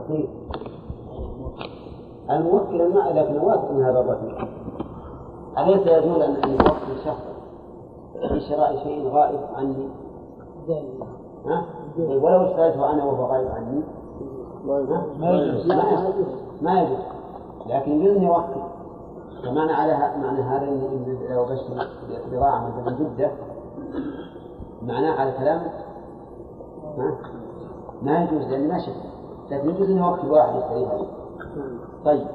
الفقير الموكل ما لكن واثق من هذا الرجل. أليس يجوز أن يوكل شخص في شراء شيء غائب عني؟ ها؟ ولو اشتريته أنا وهو غائب عني. ما يجوز. ما يجوز. لكن يجوز. أن يوكل فمعنى على معنى هذا ان لو بشتري بضاعة مثلا جدة معناه على كلام ما يجوز لأن ما شفت. لكن يجوز أن يوكل واحد يشتريها طيب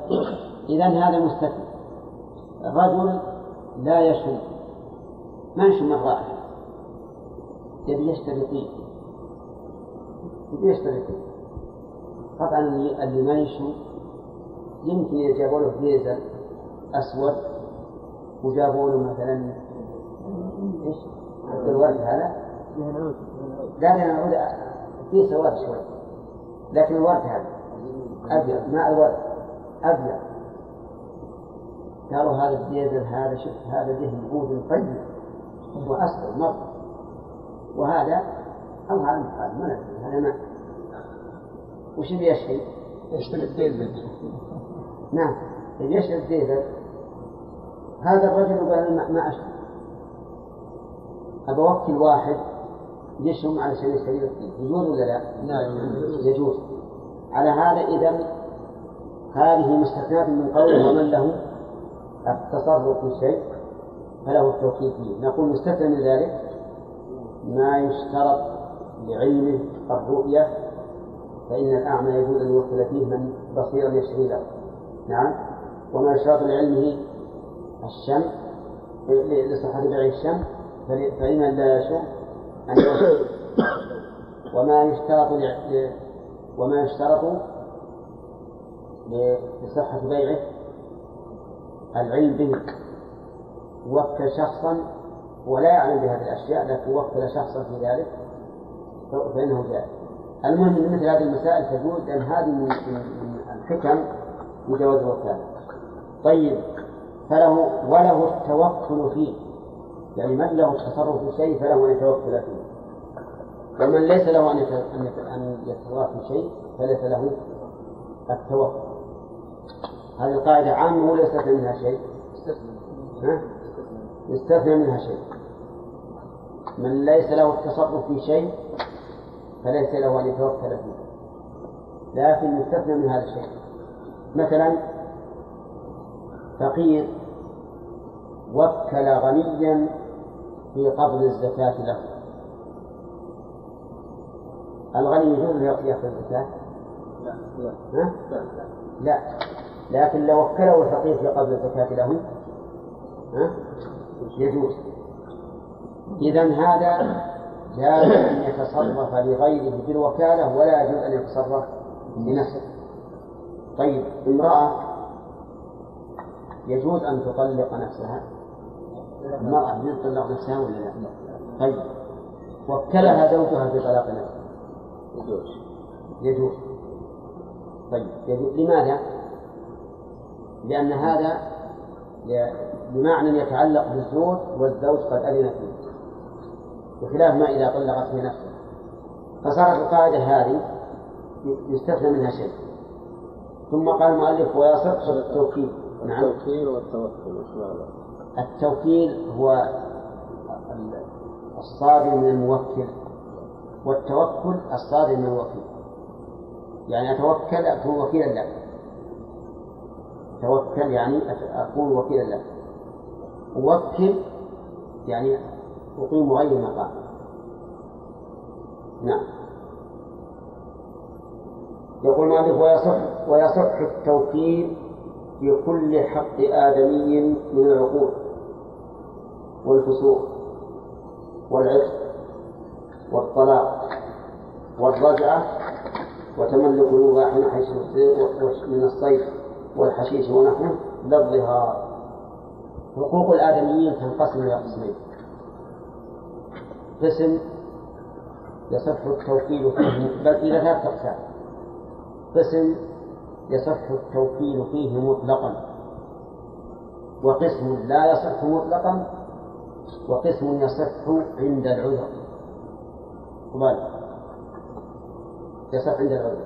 إذا هذا مستثنى رجل لا يشم. ما يشم الرائحة؟ يبي يشتري طيب يبي يشتري طيب طبعا اللي ما يشم يمكن يجابوا له ديزل أسود وجابوا له مثلا إيش؟ الورد هذا؟ لا لا العود فيه سواد شوي. لكن الورد هذا. أبيض ماء الورد أبيض. قالوا هذا الديزل هذا شوف هذا دهن عود طيب. وأسود مرة وهذا أو هذا مخالف ما هذا ماء وش يبي يشتري؟ يشتري الديزل نعم يشتري الديزل هذا الرجل قال ما أشتري. أبى أوكل واحد. يشم علشان يشتري الطين يجوز ولا لا؟ نعم. يجوز. على هذا إذا هذه مستثناة من قوله ومن له التصرف في شيء فله التوكيد فيه. نقول مستثنى من ذلك ما يشترط لعلمه الرؤية فإن الأعمى يجوز أن يوكل فيه من بصيرا يشتري له. نعم. وما يشترط لعلمه الشم لصحة بيع الشم فلمن لا يشم يوكل وما يشترط ل... وما يشترط لصحة بيعه العلم به. وكل شخصا ولا يعلم بهذه الأشياء لكن وكل شخصا في ذلك فإنه جائز. المهم أن مثل هذه المسائل تجوز لأن هذه من الحكم بجواز الوكالة. طيب فله وله التوكل فيه. يعني من له التصرف في شيء فله أن يتوكل فيه ومن ليس له أن أن يتصرف في شيء فليس له التوكل هذه القاعدة عامة ولا يستثنى منها شيء؟ يستثنى منها شيء. من ليس له التصرف في شيء فليس له أن يتوكل فيه لكن يستثنى من هذا الشيء. مثلا فقير وكل غنيا في قبض الزكاة له. الغني يجوز يأخذ الزكاة؟ لا لا. ها؟ لا. لكن لو وكله الفقير في قبض الزكاة له ها؟ يجوز. إذا هذا جاز أن يتصرف لغيره بالوكالة ولا يجوز أن يتصرف لنفسه. طيب امرأة يجوز أن تطلق نفسها؟ المرأة يجوز تطلق نفسها ولا لا؟ طيب. وكلها زوجها في طلاق نفسها يجوز. يجوز. طيب. يجوز. لماذا؟ لأن هذا بمعنى يتعلق بالزوج والزوج قد أذن فيه. بخلاف ما إذا طلقت في نفسه. فصارت القاعدة هذه يستثنى منها شيء. ثم قال المؤلف ويصح التوكيد نعم. التوكيل والتوكل؟ التوكيل هو الصادر من الموكل والتوكل الصادر من الوكيل يعني أتوكل أكون وكيلا لك توكل يعني أكون وكيلا لك أوكل يعني أقيم غير مقام نعم. يقول المؤلف ويصح ويصح التوكيل في كل حق آدمي من العقول. والفسوق والعتق والطلاق والرجعة وتملك الوضاح من حيث من الصيد والحشيش ونحوه للظهار. حقوق الآدميين تنقسم إلى قسمين. قسم يصح التوكيل فيه بل إلى ثلاثة أقسام. قسم يصح التوكيل فيه مطلقا. وقسم لا يصح مطلقا وقسم يصح عند العذر. قبال يصح عند العذر.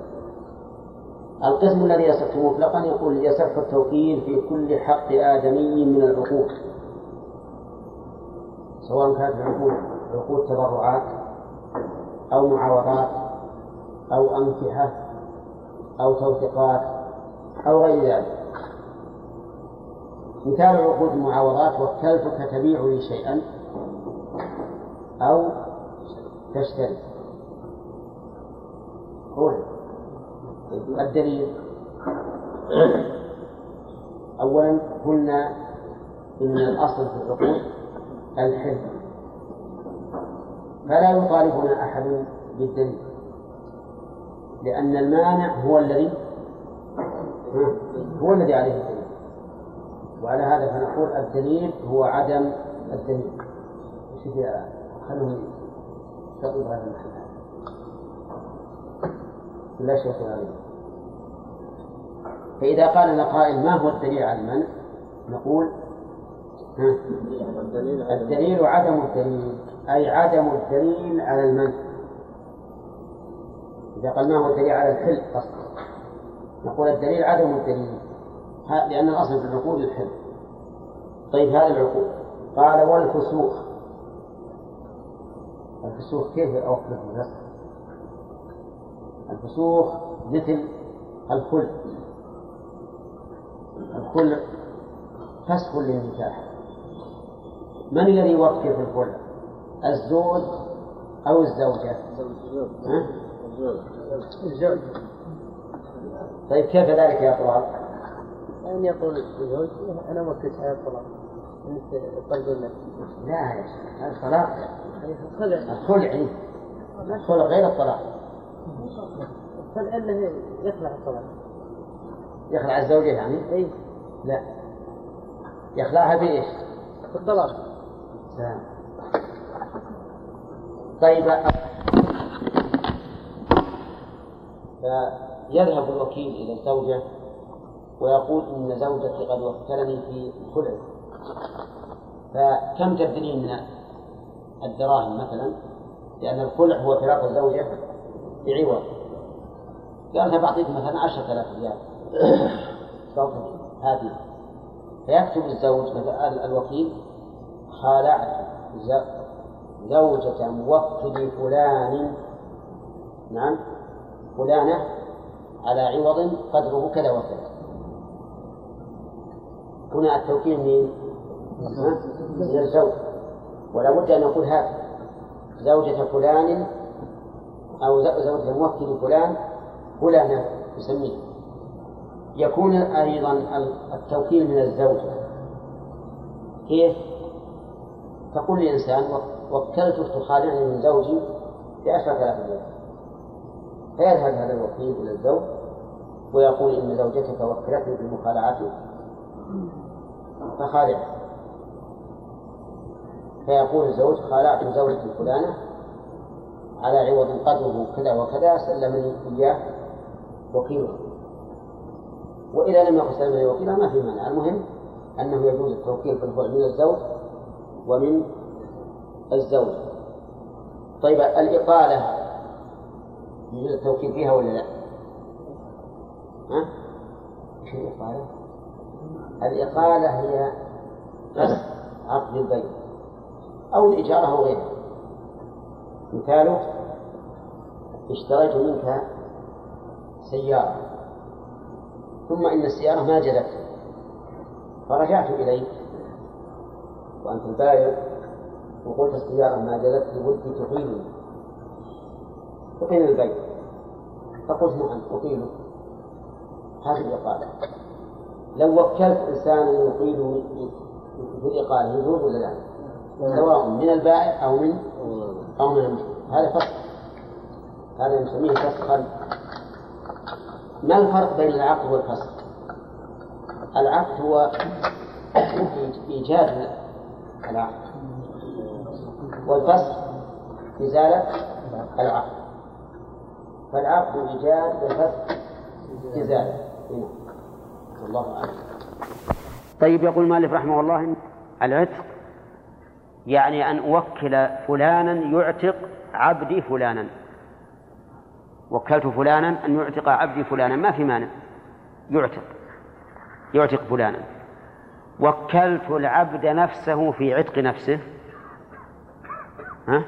القسم الذي يصح مطلقا يقول يصح التوكيل في كل حق آدمي من العقود سواء كانت العقود عقود تبرعات أو معاوضات أو أنكحة أو توثيقات أو غير ذلك. مثال عقود المعاوضات وكلتك تبيع لي شيئا؟ أو تشتري. قول. الدليل. أولا قلنا إن الأصل في العقود الحلم. فلا يطالبنا أحد بالدليل. لأن المانع هو الذي هو الذي عليه الدليل. وعلى هذا فنقول الدليل هو عدم الدليل. وش خلوه يستقبل هذا المحل. لا شيخ عليه فإذا قال لنا قائل ما هو الدليل على المنع؟ نقول الدليل عدم الدليل. أي عدم الدليل على المنع. إذا قال ما هو الدليل على الحل نقول الدليل عدم الدليل. لأن الأصل في العقول الحل طيب هذه العقول. قال والفسوق الفسوق كيف أوقفه الفسق الفسوق مثل الخل الخل فسخ للنكاح من الذي يوقف في الخل الزوج أو الزوجة؟ ها؟ الزوج طيب كيف ذلك يا طلال؟ أن يقول الزوج أنا موكلت على الطلاق طلب لا؟ يا شيخ هذا طلاق. الخلع. الخلع غير الطلاق. الخلع أنه يخلع الطلاق. يخلع الزوجة يعني؟ أي. لا. يخلعها بإيش؟ بالطلاق طيب. فيذهب الوكيل إلى الزوجة. ويقول إن زوجتي قد وكلني في خلع فكم تبذلين من الدراهم مثلا؟ لأن الخلع هو فراق الزوجة بعوض. قال بعطيك مثلا عشرة آلاف ريال. هذه. فيكتب الزوج مثلا الوكيل خالعت زوجة موكل فلان. نعم. فلانة على عوض قدره كذا وكذا. هنا التوكيل من من الزوج. ولا بد أن نقول هذا. زوجة فلان أو زوجة موكل فلان فلانة يسميه يكون أيضا التوكيل من الزوجة كيف؟ تقول لإنسان وكلتك تخالعني من زوجي بعشرة آلاف ريال فيذهب هذا الوكيل إلى الزوج ويقول إن زوجتك وكلتني بالمخالعات فخالعها فيقول الزوج خالعت زوجتي فلانة على عوض قدره كذا وكذا سلمني إياه وكيله وإذا لم يكن سلمني وكيله ما في مانع المهم أنه يجوز التوكيل في الفعل من الزوج ومن الزوج طيب الإقالة يجوز التوكيل فيها ولا لا؟ ها؟ إيش الإقالة؟ الإقالة هي فسخ عقد البيع أو الإجارة أو غيرها مثاله اشتريت منك سيارة ثم إن السيارة ما جلت فرجعت إليك وأنت البائع وقلت السيارة ما جلت لودي تقيلني تقيل البيع. فقلت نعم أقيله هذه الإقالة. لو وكلت إنسانا يقيل في الإقالة يجوز ولا لا؟ سواء من البائع أو من أو من المشتري. هذا فسخ هذا نسميه فسخا ما الفرق بين العقد والفسخ؟ العقد هو إيجاد العقد. والفسخ إزالة العقد. فالعقد إيجاد والفسخ إزالة هنا. والله أعلم طيب يقول المؤلف رحمه الله العتق يعني أن أوكل فلانا يعتق عبدي فلانا. وكلت فلانا أن يعتق عبدي فلانا ما في مانع. يعتق يعتق فلانا. وكلت العبد نفسه في عتق نفسه. ها؟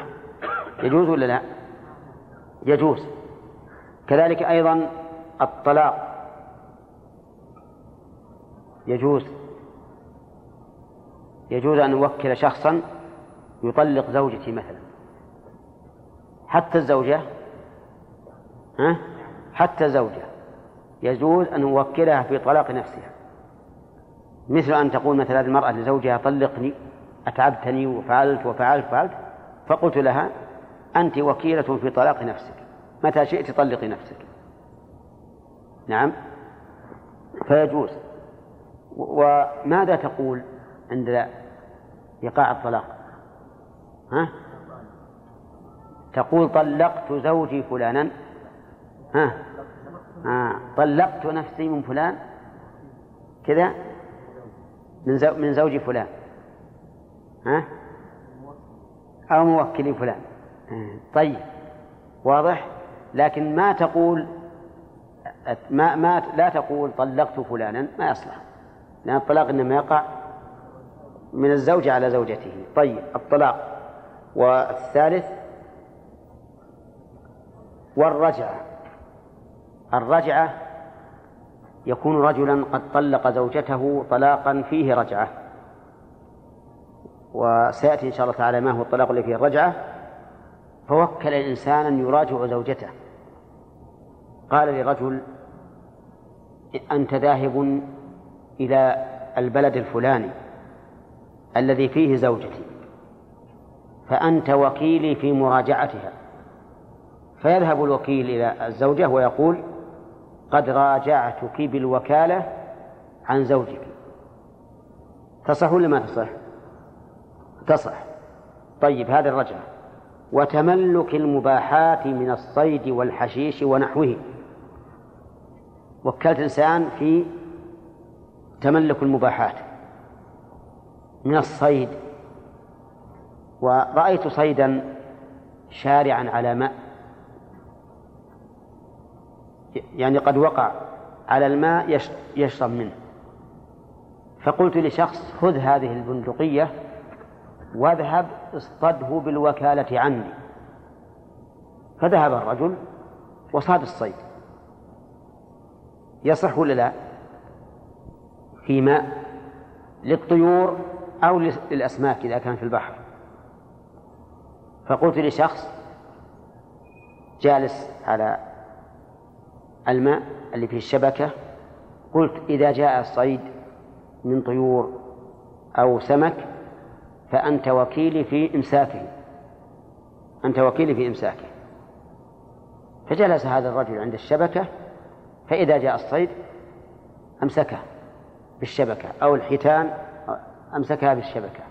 يجوز ولا لا؟ يجوز. كذلك أيضا الطلاق. يجوز يجوز أن نوكل شخصا يطلق زوجتي مثلا. حتى الزوجة ها؟ حتى الزوجة يجوز أن نوكلها في طلاق نفسها. مثل أن تقول مثلا المرأة لزوجها طلقني أتعبتني وفعلت وفعلت وفعلت فقلت لها أنت وكيلة في طلاق نفسك. متى شئت طلقي نفسك. نعم؟ فيجوز. وماذا تقول عند إيقاع الطلاق؟ ها؟ تقول طلقت زوجي فلانا. ها؟ آه. طلقت نفسي من فلان. كذا؟ من زو من زوج فلان. ها؟ أو موكل فلان. طيب واضح؟ لكن ما تقول ما ما لا تقول طلقت فلانا ما يصلح. لأن الطلاق إنما يقع من الزوج على زوجته. طيب الطلاق. والثالث والرجعة. الرجعة يكون رجلا قد طلق زوجته طلاقا فيه رجعة. وسيأتي إن شاء الله تعالى ما هو الطلاق الذي فيه الرجعة. فوكل إنسانا يراجع زوجته. قال لرجل أنت ذاهب إلى البلد الفلاني الذي فيه زوجتي فأنت وكيلي في مراجعتها. فيذهب الوكيل إلى الزوجة ويقول قد راجعتك بالوكالة عن زوجك. تصح ولا ما تصح؟ تصح. طيب هذه الرجعة وتملك المباحات من الصيد والحشيش ونحوه. وكلت إنسان في تملك المباحات من الصيد ورأيت صيدا شارعا على ماء يعني قد وقع على الماء يشرب منه. فقلت لشخص خذ هذه البندقية واذهب اصطده بالوكالة عني. فذهب الرجل وصاد الصيد. يصح ولا لا؟ في ماء للطيور أو للأسماك إذا كان في البحر. فقلت لشخص جالس على الماء اللي فيه الشبكة قلت إذا جاء الصيد من طيور أو سمك فأنت وكيلي في إمساكه. أنت وكيلي في إمساكه. فجلس هذا الرجل عند الشبكة فإذا جاء الصيد أمسكه. بالشبكة أو الحيتان أمسكها بالشبكة.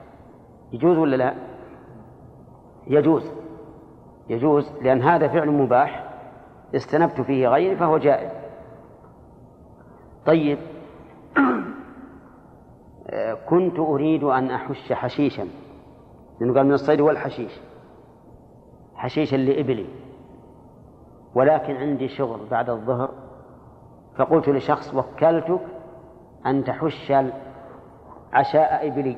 يجوز ولا لا؟ يجوز. يجوز لأن هذا فعل مباح استنبت فيه غيري فهو جائز. طيب. كنت أريد أن أحش حشيشا. لأنه قال من الصيد والحشيش حشيشا لإبلي. ولكن عندي شغل بعد الظهر. فقلت لشخص وكلتك أن تحش عشاء إبلي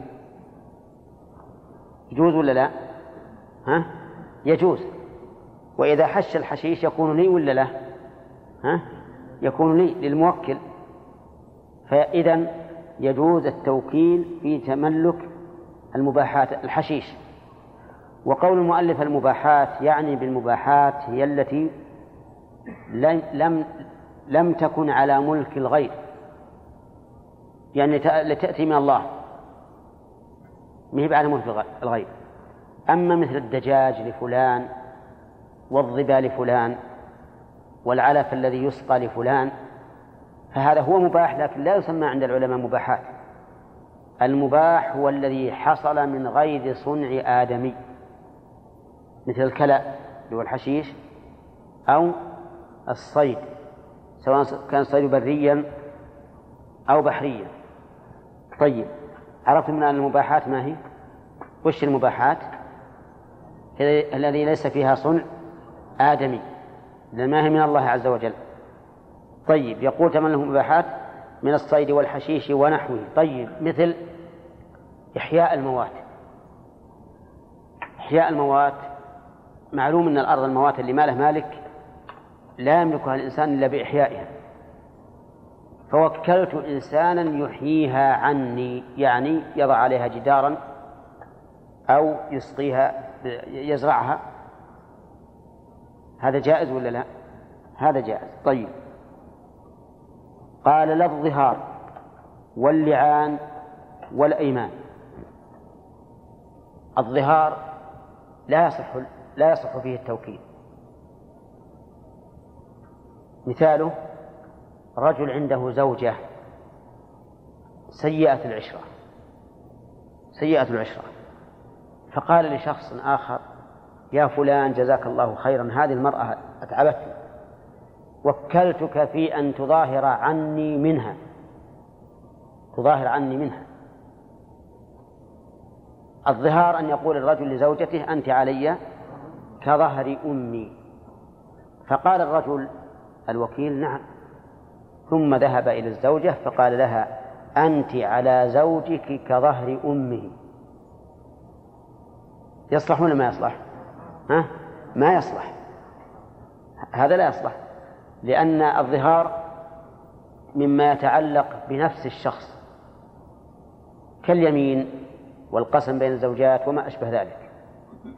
يجوز ولا لا؟ ها؟ يجوز وإذا حش الحشيش يكون لي ولا لا؟ ها؟ يكون لي للموكل فإذا يجوز التوكيل في تملك المباحات الحشيش وقول المؤلف المباحات يعني بالمباحات هي التي لم لم تكن على ملك الغير يعني لتأتي من الله. ما هي على ملك الغير أما مثل الدجاج لفلان والظبا لفلان والعلف الذي يسقى لفلان فهذا هو مباح لكن لا يسمى عند العلماء مباحات. المباح هو الذي حصل من غير صنع آدمي. مثل الكلأ اللي هو الحشيش أو الصيد سواء كان الصيد بريا أو بحريا. طيب. عرفتم من المباحات ما هي؟ وش المباحات؟ الذي ليس فيها صنع آدمي. ما هي من الله عز وجل؟ طيب يقول تملك المباحات من الصيد والحشيش ونحوه. طيب مثل إحياء الموات. إحياء الموات معلوم أن الأرض الموات اللي ما له مالك لا يملكها الإنسان إلا بإحيائها. فوكلت إنسانا يحييها عني يعني يضع عليها جدارا أو يسقيها يزرعها. هذا جائز ولا لا؟ هذا جائز. طيب. قال لا الظهار واللعان والأيمان. الظهار لا يصح لا يصح فيه التوكيد مثاله رجل عنده زوجة سيئة العشرة سيئة العشرة. فقال لشخص آخر يا فلان جزاك الله خيرا هذه المرأة أتعبتني. وكلتك في أن تظاهر عني منها. تظاهر عني منها. الظهار أن يقول الرجل لزوجته أنت علي كظهر أمي. فقال الرجل الوكيل نعم. ثم ذهب إلى الزوجة فقال لها أنت على زوجك كظهر أمه. يصلح ولا ما يصلح؟ ها؟ ما يصلح. هذا لا يصلح لأن الظهار مما يتعلق بنفس الشخص كاليمين والقسم بين الزوجات وما أشبه ذلك.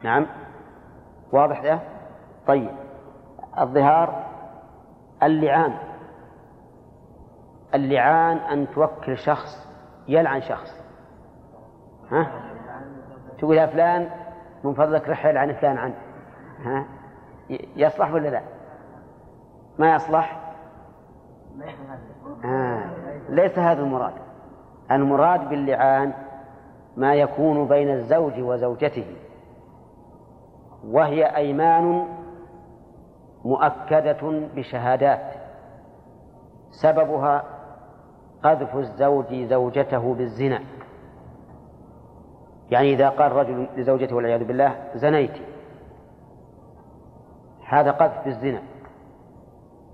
نعم؟ واضح ده؟ طيب. الظهار اللعان. اللعان أن توكل شخص يلعن شخص. ها؟ تقول يا فلان من فضلك رح يلعن فلان عنه. ها؟ يصلح ولا لا؟ ما يصلح؟ آه. ليس هذا المراد. المراد باللعان ما يكون بين الزوج وزوجته. وهي أيمان مؤكدة بشهادات. سببها قذف الزوج زوجته بالزنا. يعني إذا قال رجل لزوجته والعياذ بالله زنيت. هذا قذف بالزنا.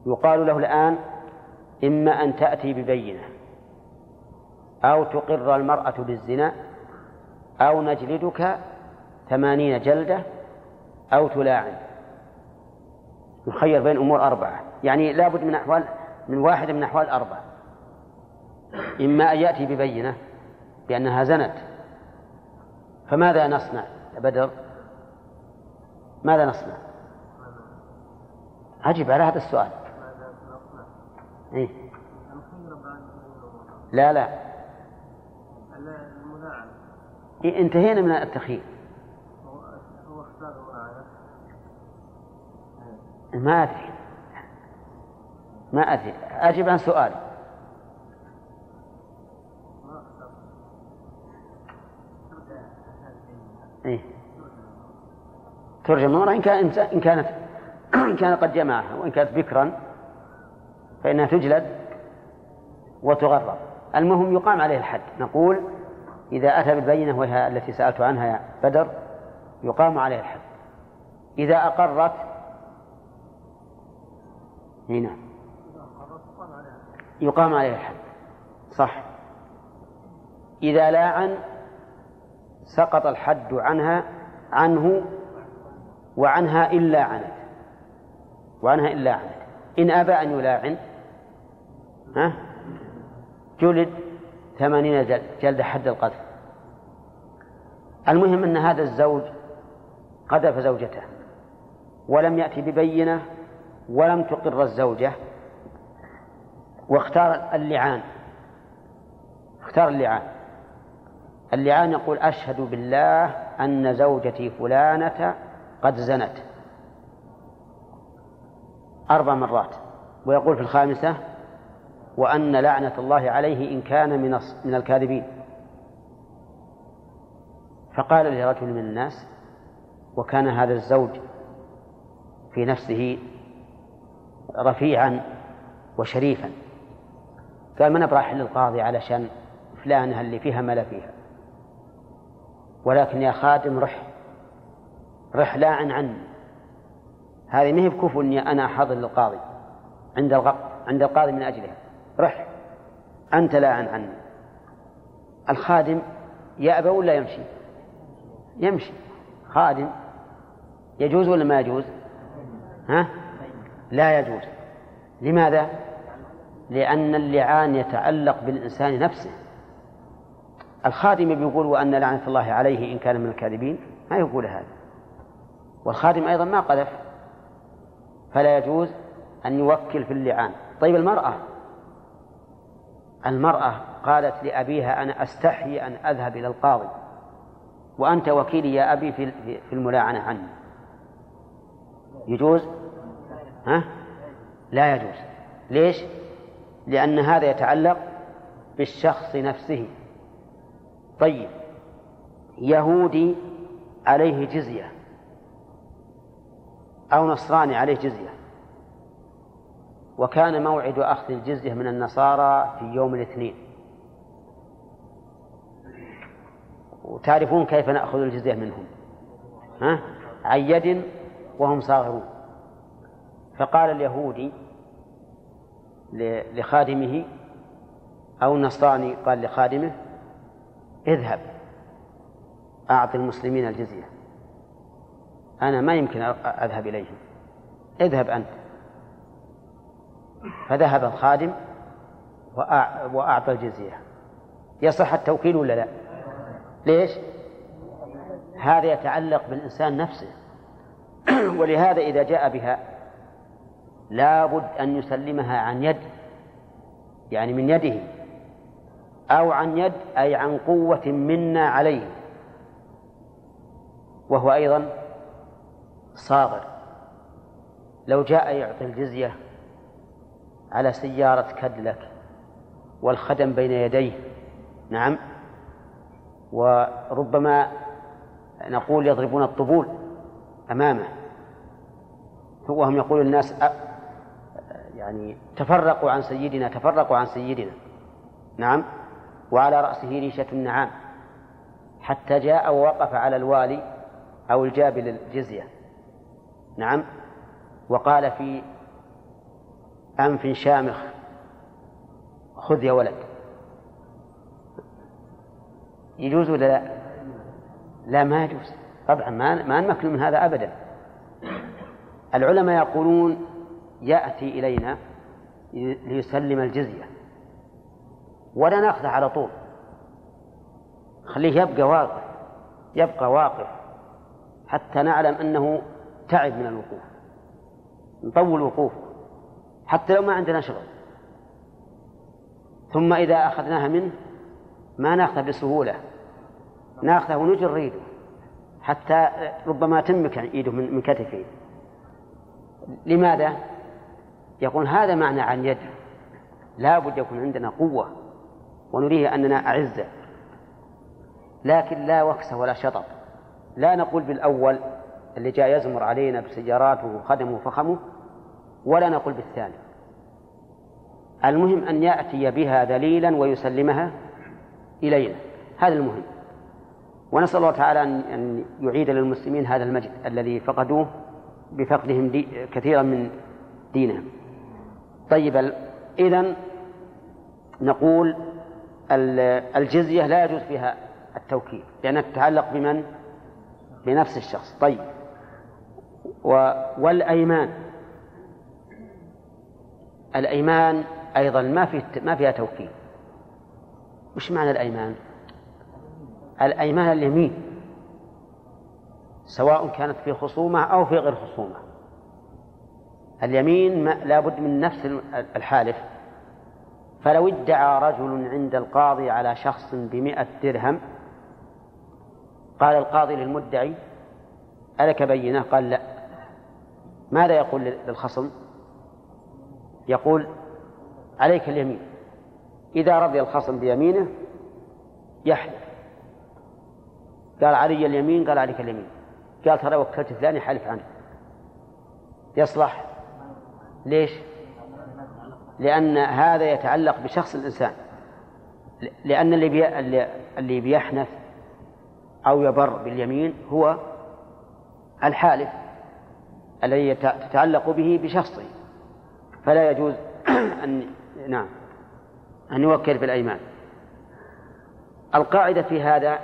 يقال له الآن إما أن تأتي ببينة أو تقر المرأة بالزنا أو نجلدك ثمانين جلدة أو تلاعن. يخير بين أمور أربعة. يعني لابد من أحوال من واحدة من أحوال أربعة. إما أن يأتي ببينة بأنها زنت. فماذا نصنع يا بدر؟ ماذا نصنع؟ عجب على هذا السؤال. إيه؟ لا لا. إيه انتهينا من التخيير. ما أدري. ما أدري. أجب عن سؤال. إيه؟ ترجم المرأة إن كانت إن كانت إن كان قد جمعها وإن كانت بكرا فإنها تجلد وتغرب. المهم يقام عليه الحد. نقول إذا أتى بالبينة وهي التي سألت عنها يا بدر يقام عليه الحد. إذا أقرت هنا يقام عليه الحد. صح. إذا لاعن سقط الحد عنها عنه وعنها إلا عنت. وعنها إلا عنت. إن أبى أن يلاعن ها؟ جلد ثمانين جلد حد القذف. المهم أن هذا الزوج قذف زوجته ولم يأتي ببينة ولم تقر الزوجة واختار اللعان. اختار اللعان. اللعان يقول أشهد بالله أن زوجتي فلانة قد زنت أربع مرات ويقول في الخامسة وأن لعنة الله عليه إن كان من من الكاذبين. فقال لرجل من الناس وكان هذا الزوج في نفسه رفيعا وشريفا. قال من أبراح للقاضي علشان فلانة اللي فيها ما لا فيها ولكن يا خادم رح رح لاعن عني هذه ما هي بكفو إني أنا حاضر للقاضي عند الغ... عند القاضي من اجلها رح أنت لا عن عني الخادم يأبى ولا يمشي؟ يمشي. خادم يجوز ولا ما يجوز؟ ها؟ لا يجوز. لماذا؟ لأن اللعان يتعلق بالإنسان نفسه. الخادم بيقول وأن لعنة الله عليه إن كان من الكاذبين ما يقول هذا. والخادم أيضا ما قذف. فلا يجوز أن يوكل في اللعان. طيب المرأة؟ المرأة قالت لأبيها أنا أستحي أن أذهب إلى القاضي. وأنت وكيلي يا أبي في في الملاعنة عني. يجوز؟ ها؟ لا يجوز. ليش؟ لأن هذا يتعلق بالشخص نفسه. طيب. يهودي عليه جزية. أو نصراني عليه جزية. وكان موعد أخذ الجزية من النصارى في يوم الاثنين. وتعرفون كيف نأخذ الجزية منهم. ها؟ عن يد وهم صاغرون. فقال اليهودي لخادمه أو النصراني قال لخادمه اذهب. أعط المسلمين الجزية. أنا ما يمكن أذهب إليهم. اذهب أنت. فذهب الخادم وأعطى الجزية. يصح التوكيل ولا لا؟ ليش؟ هذا يتعلق بالإنسان نفسه. ولهذا إذا جاء بها لابد أن يسلمها عن يد يعني من يده. أو عن يد أي عن قوة منا عليه. وهو أيضا صاغر. لو جاء يعطي الجزية على سيارة كدلك والخدم بين يديه نعم وربما نقول يضربون الطبول أمامه وهم يقول الناس يعني تفرقوا عن سيدنا تفرقوا عن سيدنا نعم. وعلى رأسه ريشة النعام حتى جاء ووقف على الوالي أو الجابل الجزية. نعم. وقال في أنف شامخ خذ يا ولد. يجوز ولا لا؟ لا ما يجوز. طبعا ما ما نمكن من هذا أبدا. العلماء يقولون يأتي إلينا ليسلم الجزية. ولا ناخذه على طول. خليه يبقى واقف يبقى واقف حتى نعلم أنه تعب من الوقوف نطول وقوفه حتى لو ما عندنا شغل. ثم إذا أخذناها منه ما ناخذه بسهولة ناخذه ونجر يده حتى ربما تمك إيده من كتفه. لماذا؟ يقول هذا معنى عن يد لا بد يكون عندنا قوة. ونريه أننا أعزة لكن لا وكس ولا شطط. لا نقول بالأول اللي جاء يزمر علينا بسياراته وخدمه وفخمه ولا نقول بالثاني. المهم أن يأتي بها دليلا ويسلمها إلينا. هذا المهم. ونسأل الله تعالى أن يعيد للمسلمين هذا المجد الذي فقدوه بفقدهم دي كثيرا من دينهم. طيب إذا نقول الجزية لا يجوز فيها التوكيل لأنها تتعلق بمن؟ بنفس الشخص. طيب. و والأيمان. الأيمان أيضا ما في ما فيها توكيل. وش معنى الأيمان؟ الأيمان اليمين. سواء كانت في خصومة أو في غير خصومة. اليمين لا بد من نفس الحالف. فلو ادعى رجل عند القاضي على شخص بمئة درهم قال القاضي للمدعي ألك بينة؟ قال لا. ماذا يقول للخصم؟ يقول عليك اليمين. إذا رضي الخصم بيمينه يحلف. قال علي اليمين؟ قال عليك اليمين. قال ترى وكلت فلان يحلف عنه. يصلح. ليش؟ لأن هذا يتعلق بشخص الإنسان. لأن اللي. اللي بيحنث أو يبر باليمين هو الحالف الذي تتعلق به بشخصه. فلا يجوز أن نعم أن يوكل بالأيمان القاعدة في هذا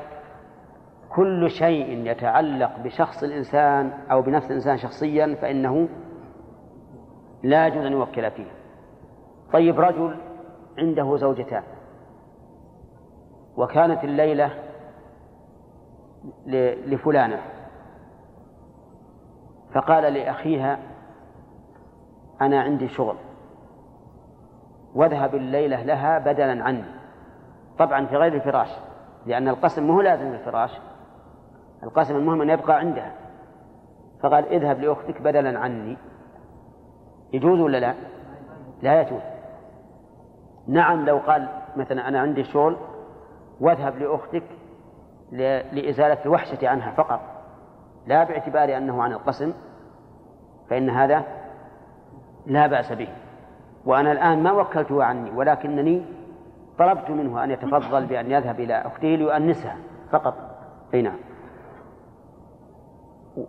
كل شيء يتعلق بشخص الإنسان أو بنفس الإنسان شخصيا فإنه لا يجوز أن يوكل فيه. طيب رجل عنده زوجتان وكانت الليلة لفلانة فقال لأخيها أنا عندي شغل واذهب الليلة لها بدلا عني. طبعا في غير الفراش لأن القسم مو لازم الفراش القسم المهم أن يبقى عندها. فقال اذهب لأختك بدلا عني. يجوز ولا لا؟ لا يجوز. نعم لو قال مثلا أنا عندي شغل واذهب لأختك لإزالة الوحشة عنها فقط لا باعتبار أنه عن القسم فإن هذا لا بأس به. وأنا الآن ما وكلته عني ولكنني طلبت منه أن يتفضل بأن يذهب إلى أخته ليؤنسها فقط. أي نعم.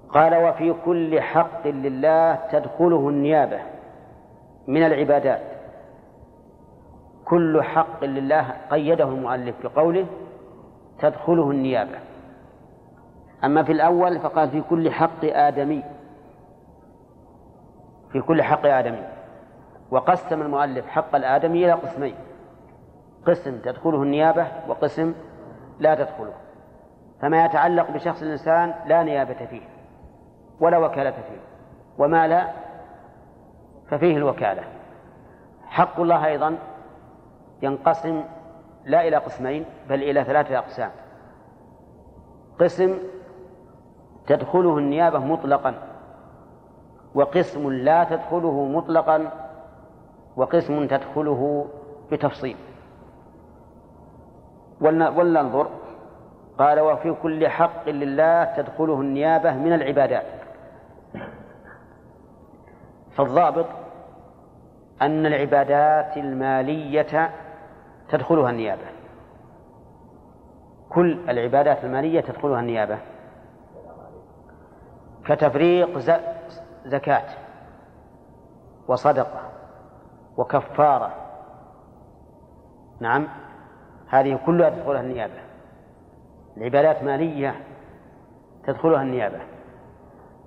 قال وفي كل حق لله تدخله النيابة من العبادات. كل حق لله قيده المؤلف بقوله تدخله النيابة. أما في الأول فقال في كل حق آدمي. في كل حق آدمي. وقسم المؤلف حق الآدمي إلى قسمين. قسم تدخله النيابة وقسم لا تدخله. فما يتعلق بشخص الإنسان لا نيابة فيه ولا وكالة فيه. وما لا ففيه الوكالة. حق الله أيضا ينقسم لا إلى قسمين بل إلى ثلاثة أقسام. قسم تدخله النيابة مطلقا وقسم لا تدخله مطلقا وقسم تدخله بتفصيل. ولننظر. قال وفي كل حق لله تدخله النيابة من العبادات. فالضابط أن العبادات المالية تدخلها النيابة. كل العبادات المالية تدخلها النيابة. كتفريق زكاة وصدقة وكفارة. نعم؟ هذه كلها تدخلها النيابة. العبادات مالية تدخلها النيابة.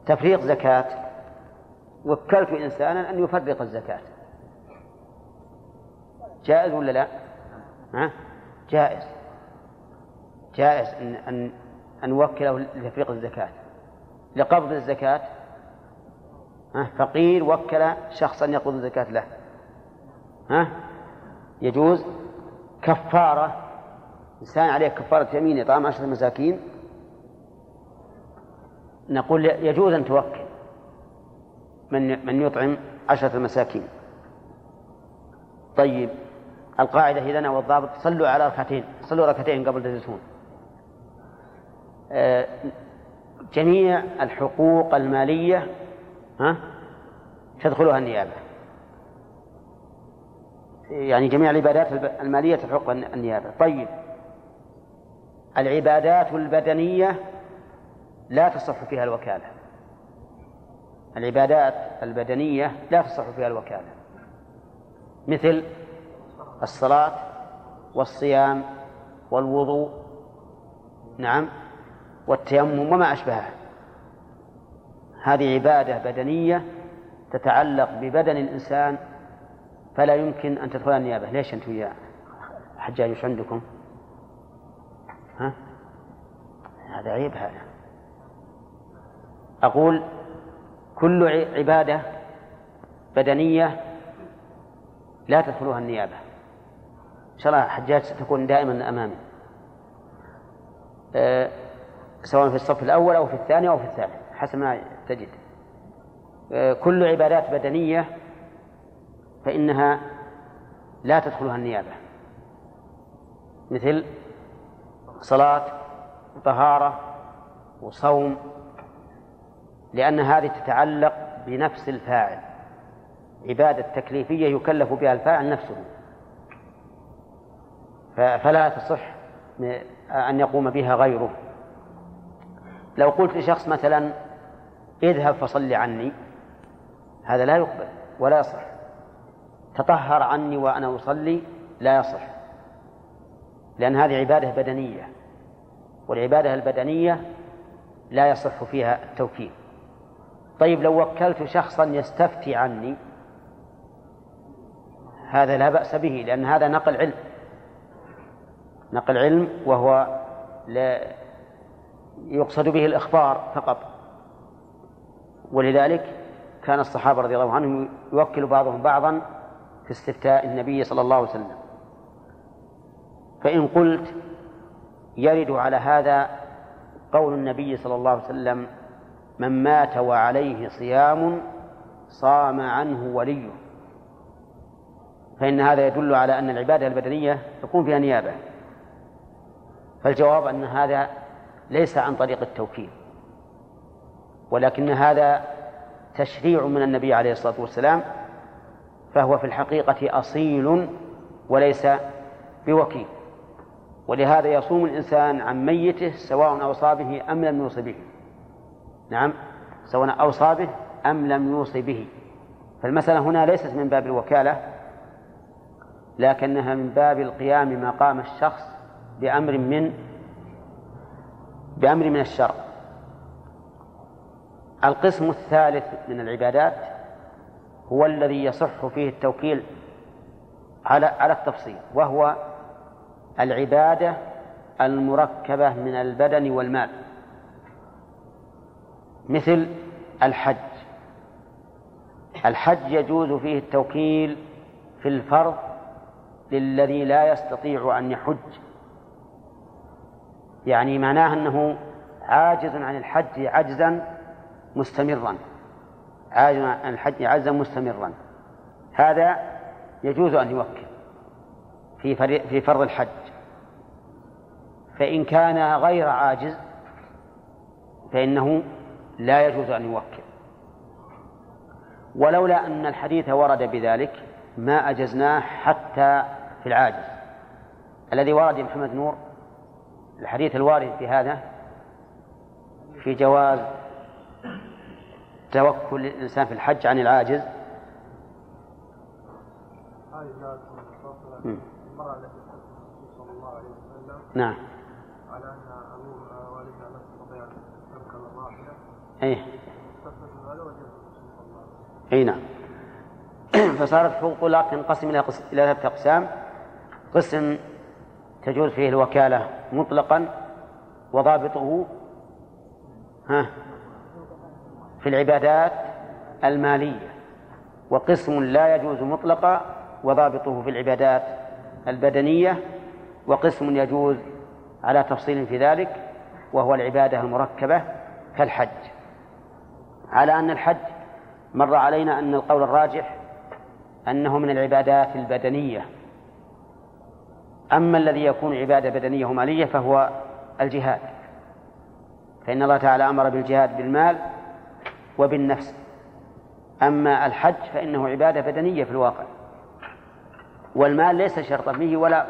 تفريق زكاة. وكلت إنسانا أن يفرق الزكاة. جائز ولا لا؟ ها؟ جائز. جائز أن أن أن نوكله لتفريق الزكاة. لقبض الزكاة. ها؟ فقير وكل شخصا يقبض الزكاة له. ها؟ يجوز. كفارة. إنسان عليه كفارة يمين إطعام عشرة مساكين. نقول يجوز أن توكل من من يطعم عشرة مساكين. طيب. القاعدة إذا والضابط. صلوا على ركعتين. صلوا ركعتين قبل تجلسون. آه، جميع الحقوق المالية ها تدخلها النيابة. يعني جميع العبادات المالية تحق النيابة. طيب. العبادات البدنية لا تصح فيها الوكالة. العبادات البدنية لا تصح فيها الوكالة. مثل الصلاة والصيام والوضوء نعم والتيمم وما أشبهه هذه عبادة بدنية تتعلق ببدن الإنسان فلا يمكن أن تدخل النيابة. ليش أنتم يا حجاج؟ وش عندكم؟ ها؟ هذا عيب هذا. أقول كل عبادة بدنية لا تدخلها النيابة. شاء الله حجاج ستكون دائما أمامي. أه سواء في الصف الأول أو في الثاني أو في الثالث حسب ما تجد. أه كل عبادات بدنية فإنها لا تدخلها النيابة. مثل صلاة وطهارة وصوم لأن هذه تتعلق بنفس الفاعل. عبادة تكليفية يكلف بها الفاعل نفسه. فلا تصح أن يقوم بها غيره. لو قلت لشخص مثلا اذهب فصل عني. هذا لا يقبل ولا يصح. تطهر عني وأنا أصلي. لا يصح. لأن هذه عبادة بدنية والعبادة البدنية لا يصح فيها التوكيل. طيب لو وكلت شخصا يستفتي عني هذا لا بأس به لأن هذا نقل علم. نقل علم وهو لا يقصد به الإخبار فقط. ولذلك كان الصحابة رضي الله عنهم يوكل بعضهم بعضا في استفتاء النبي صلى الله عليه وسلم. فإن قلت يرد على هذا قول النبي صلى الله عليه وسلم من مات وعليه صيام صام عنه وليه. فإن هذا يدل على أن العبادة البدنية يكون فيها نيابة. فالجواب أن هذا ليس عن طريق التوكيل ولكن هذا تشريع من النبي عليه الصلاة والسلام فهو في الحقيقة أصيل وليس بوكيل. ولهذا يصوم الإنسان عن ميته سواء أوصى به أم لم يوصي به. نعم سواء أوصى به أم لم يوصي به. فالمسألة هنا ليست من باب الوكالة لكنها من باب القيام مقام الشخص بأمر من بأمر من الشرع. القسم الثالث من العبادات هو الذي يصح فيه التوكيل على على التفصيل وهو العبادة المركبة من البدن والمال. مثل الحج. الحج يجوز فيه التوكيل في الفرض للذي لا يستطيع أن يحج. يعني معناه أنه عاجز عن الحج عجزا مستمرا. عاجز عن الحج عجزا مستمرا. هذا يجوز أن يوكل في في فرض الحج. فإن كان غير عاجز فإنه لا يجوز أن يوكل. ولولا أن الحديث ورد بذلك ما أجزناه حتى في العاجز. الذي ورد محمد نور الحديث الوارد في هذا في جواز توكل الإنسان في الحج عن العاجز. المرأة التي صلى الله عليه وسلم نعم. على أن أبوها والدها لا أن أيه. أي نعم. فصارت حقوق الله تنقسم إلى إلى ثلاثة أقسام. قسم تجوز فيه الوكالة مطلقا وضابطه ها في العبادات المالية وقسم لا يجوز مطلقا وضابطه في العبادات البدنية وقسم يجوز على تفصيل في ذلك وهو العبادة المركبة كالحج. على أن الحج مر علينا أن القول الراجح أنه من العبادات البدنية. أما الذي يكون عبادة بدنية ومالية فهو الجهاد. فإن الله تعالى أمر بالجهاد بالمال وبالنفس. أما الحج فإنه عبادة بدنية في الواقع. والمال ليس شرطا فيه ولا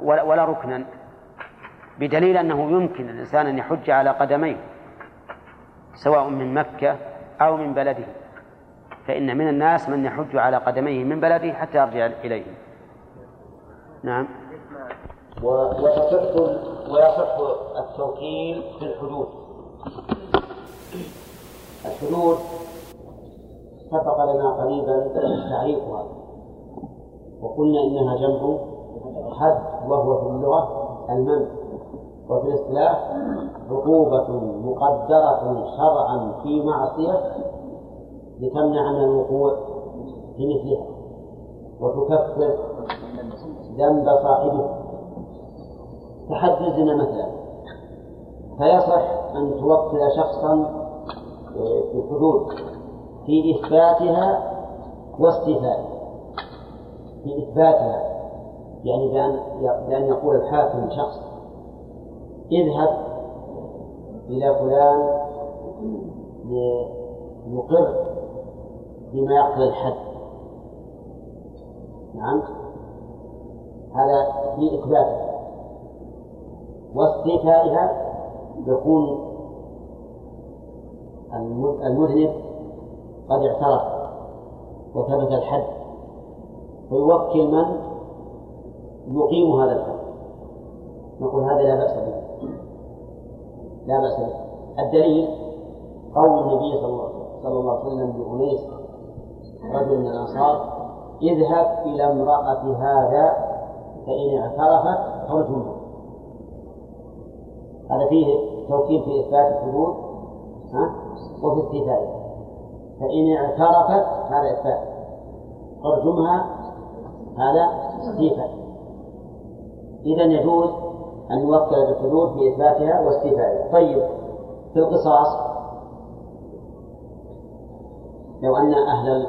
ولا, ولا ركنا. بدليل أنه يمكن الإنسان أن يحج على قدميه سواء من مكة أو من بلده. فإن من الناس من يحج على قدميه من بلده حتى يرجع إليه. نعم. وتصح ويصح التوكيل في الحدود. الحدود سبق لنا قريبا تعريفها. وقلنا إنها جمع حد وهو في اللغة المنع. وفي الاصطلاح عقوبة مقدرة شرعا في معصية لتمنع من الوقوع في مثلها. وتكفر ذنب صاحبه كحد الزنا مثلا. فيصح أن توكل شخصا في الحدود في إثباتها واستيفائها في إثباتها يعني بأن بأن يقول الحاكم شخص اذهب إلى فلان ليقر بما يقتضي الحد. نعم. هذا في إثباتها واستيفائها يكون المذنب قد اعترف وثبت الحد فيوكل من يقيم هذا الحد. نقول هذا لا بأس به. لا بأس به. الدليل قول النبي صلى الله عليه وسلم لأنيس رجل من الأنصار اذهب إلى امرأة هذا فإن اعترفت فرجمها هذا فيه توكيد في إثبات الحدود ها؟ وفي استيفائها فإن اعترفت هذا إثبات. فرجمها هذا استيفاء. إذا يجوز أن يوكل بالحدود في إثباتها واستيفائها. طيب في القصاص لو أن أهل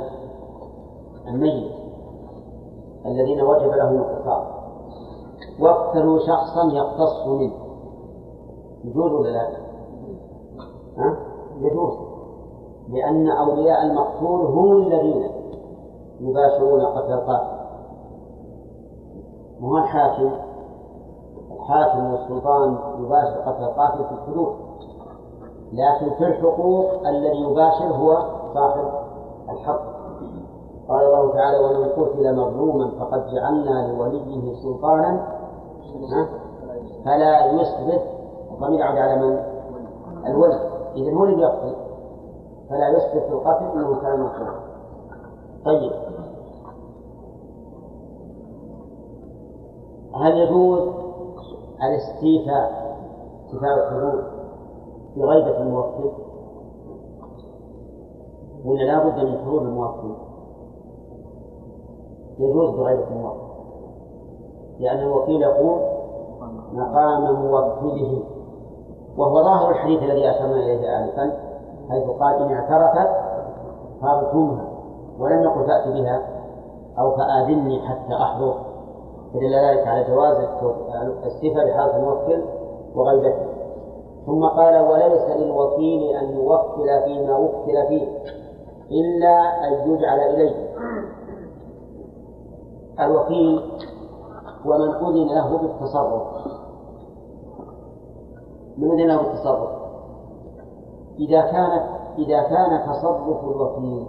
الميت الذين وجب لهم القصاص وكلوا شخصا يقتص منه. يجوز ولا لا؟ ها؟ يجوز. لأن أولياء المقتول هم الذين يباشرون قتل القاتل. وهو الحاكم؟ الحاكم والسلطان يباشر قتل القاتل في الحدود لكن في الحقوق الذي يباشر هو صاحب الحق. قال الله تعالى ومن قتل مظلوما فقد جعلنا لوليه سلطانا فلا يسرف الضمير يعود على من؟ الولي إذا هو اللي بيقتل فلا في القتل إنه كان مقتولا طيب هل يجوز الاستيفاء استيفاء الحدود بغيبة الموكل؟ ولا لا بد من حضور الموكل؟ يجوز بغيبة الموكل لأن الوكيل يقوم مقام موكله وهو ظاهر الحديث الذي أشرنا إليه آنفا حيث قال إن اعترفت فارجمها ولم يقل فأت بها أو فآذني حتى أحضر. فدل ذلك على جواز الاستيفاء بحالة الموكل وغيبته ثم قال وليس للوكيل أن يوكل فيما وكل فيه إلا أن يجعل إليه. الوكيل هو من أذن له بالتصرف. من أذن له بالتصرف إذا كانت إذا كان تصرف الوكيل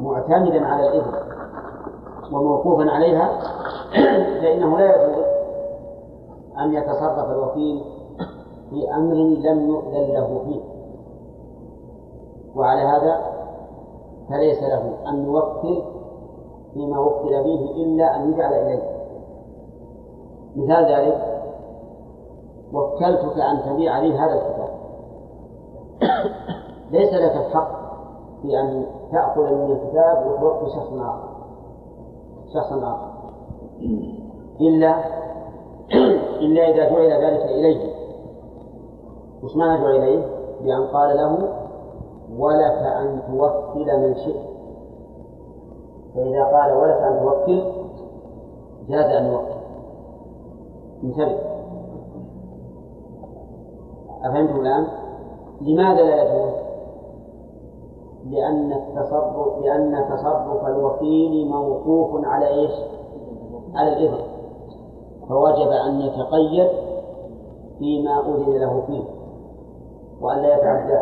معتمدا على الإذن وموقوفا عليها فإنه لا يجوز أن يتصرف الوكيل في أمر لم يؤذن له فيه. وعلى هذا فليس له أن يوكل فيما وكل به إلا أن يجعل إليه. مثال ذلك وكلتك أن تبيع لي هذا الكتاب. ليس لك الحق في أن تأخذ من الكتاب وتوكل شخص آخر. شخص آخر. إلا إلا إذا جعل ذلك إليه. وش معنى جعل إليه؟ بأن قال له ولك أن توكل من شئت. فإذا قال ولك أن توكل جاز أن يوكل. انتبه. أفهمتم الآن؟ لماذا لا يجوز؟ لأن التصرف لأن تصرف الوكيل موقوف على إيش؟ على الإذن فوجب أن يتقيد فيما أذن له فيه وأن لا يتعدى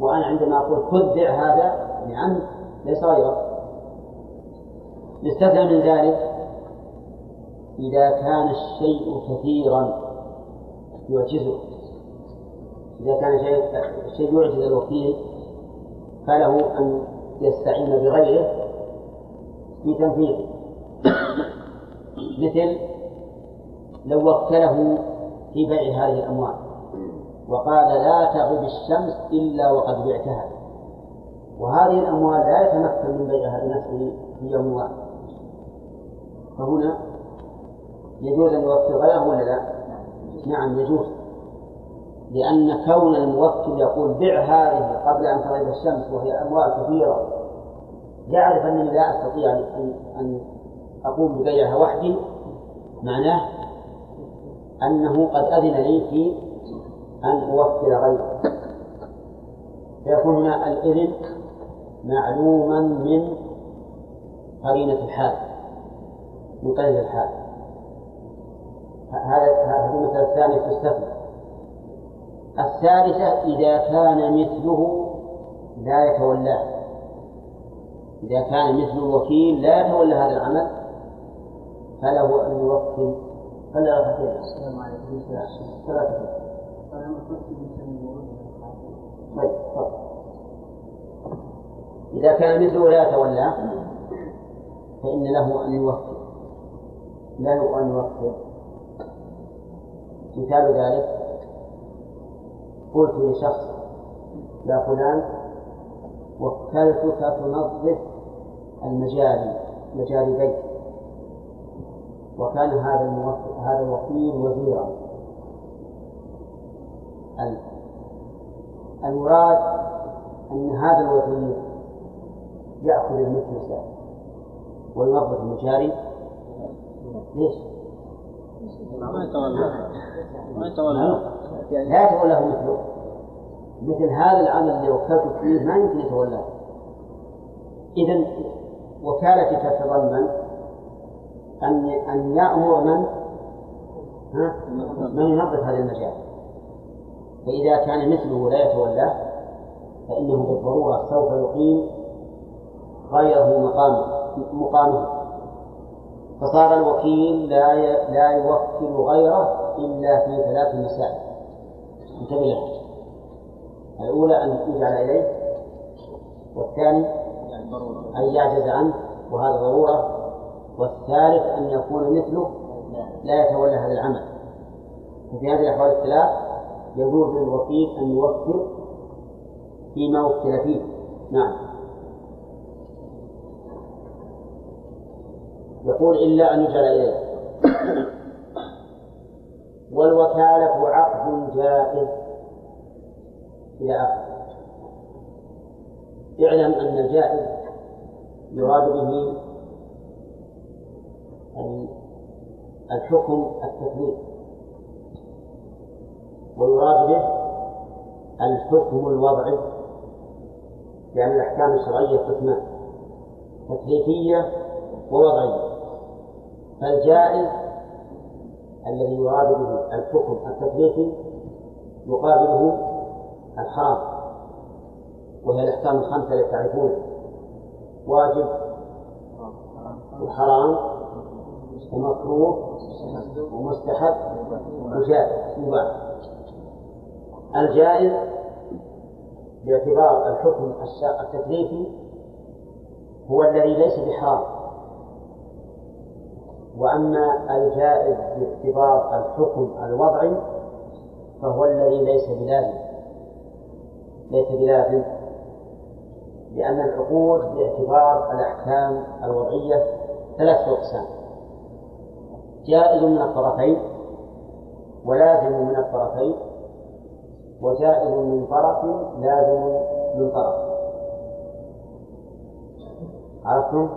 وأنا عندما أقول خذ بع هذا يعني ليس غيره يستثنى من ذلك إذا كان الشيء كثيرا يعجزه إذا كان شيء الشيء يعجز الوكيل فله أن يستعين بغيره في تنفيذه. مثل لو وكله في بيع هذه الأموال وقال لا تغب الشمس إلا وقد بعتها. وهذه الأموال لا يتمكن من بيعها بنفسه في يوم واحد. فهنا يجوز أن يوكل غيره ولا لا؟ نعم يجوز. لأن كون الموكل يقول بع هذه قبل أن تغيب الشمس وهي أموال كثيرة يعرف أنني لا أستطيع أن أن أقوم ببيعها وحدي معناه أنه قد أذن لي في أن أوكل غيره. فيكون هنا الإذن معلوما من قرينة الحال من قيد الحال. هذه المسألة الثانية تستثنى الثالثة إذا كان مثله لا يتولاه إذا كان مثل الوكيل لا يتولى هذا العمل فله أن يوكل. خلي ركعتين ثلاثة. طيب. إذا كان مثله لا يتولى فإن له أن يوكل. له أن يوكل. مثال ذلك قلت لشخص يا فلان وكلتك تنظف المجاري مجاري بيتي وكان هذا الموكل هذا الوكيل وزيرا. ال- المراد أن هذا الوزير يأخذ المكنسة وينظف المجاري ليش؟ ما يتولى ما يتولى. لا يتولاه مثله مثل هذا العمل اللي وكلته فيه ما يمكن يتولاه. إذا وكالتي تتضمن أن أن يأمر من؟ ها؟ من ينظف هذه المجال. فإذا كان مثله لا يتولاه فإنه بالضرورة سوف يقيم غيره مقامه مقامه. فصار الوكيل لا. لا يوكل غيره إلا في ثلاث مسائل. انتبه لها الأولى أن يجعل إليه والثاني أن يعجز عنه وهذا ضرورة. والثالث أن يكون مثله لا يتولى هذا العمل. وفي هذه الأحوال الثلاث يجوز للوكيل أن يوكل فيما وكل فيه. نعم. يقول إلا أن يجعل إليه. والوكالة عقد جائز إلى آخره اعلم أن الجائز يراد به ال- الحكم التكليف. ويراد به الحكم الوضعي لأن الأحكام الشرعية قسمان تكليفية ووضعية. فالجائز الذي يراد به الحكم التكليفي يقابله الحرام وهي الأحكام الخمسة التي تعرفونها. واجب وحرام ومكروه ومستحب وجائز مباح. الجائز باعتبار الحكم التكليفي هو الذي ليس بحرام. وأما الجائز باعتبار الحكم الوضعي فهو الذي ليس بلازم. ليس بلازم. لأن العقود باعتبار الأحكام الوضعية ثلاثة أقسام. جائز من الطرفين ولازم من الطرفين وجائز من طرف لازم من طرف. عرفتم؟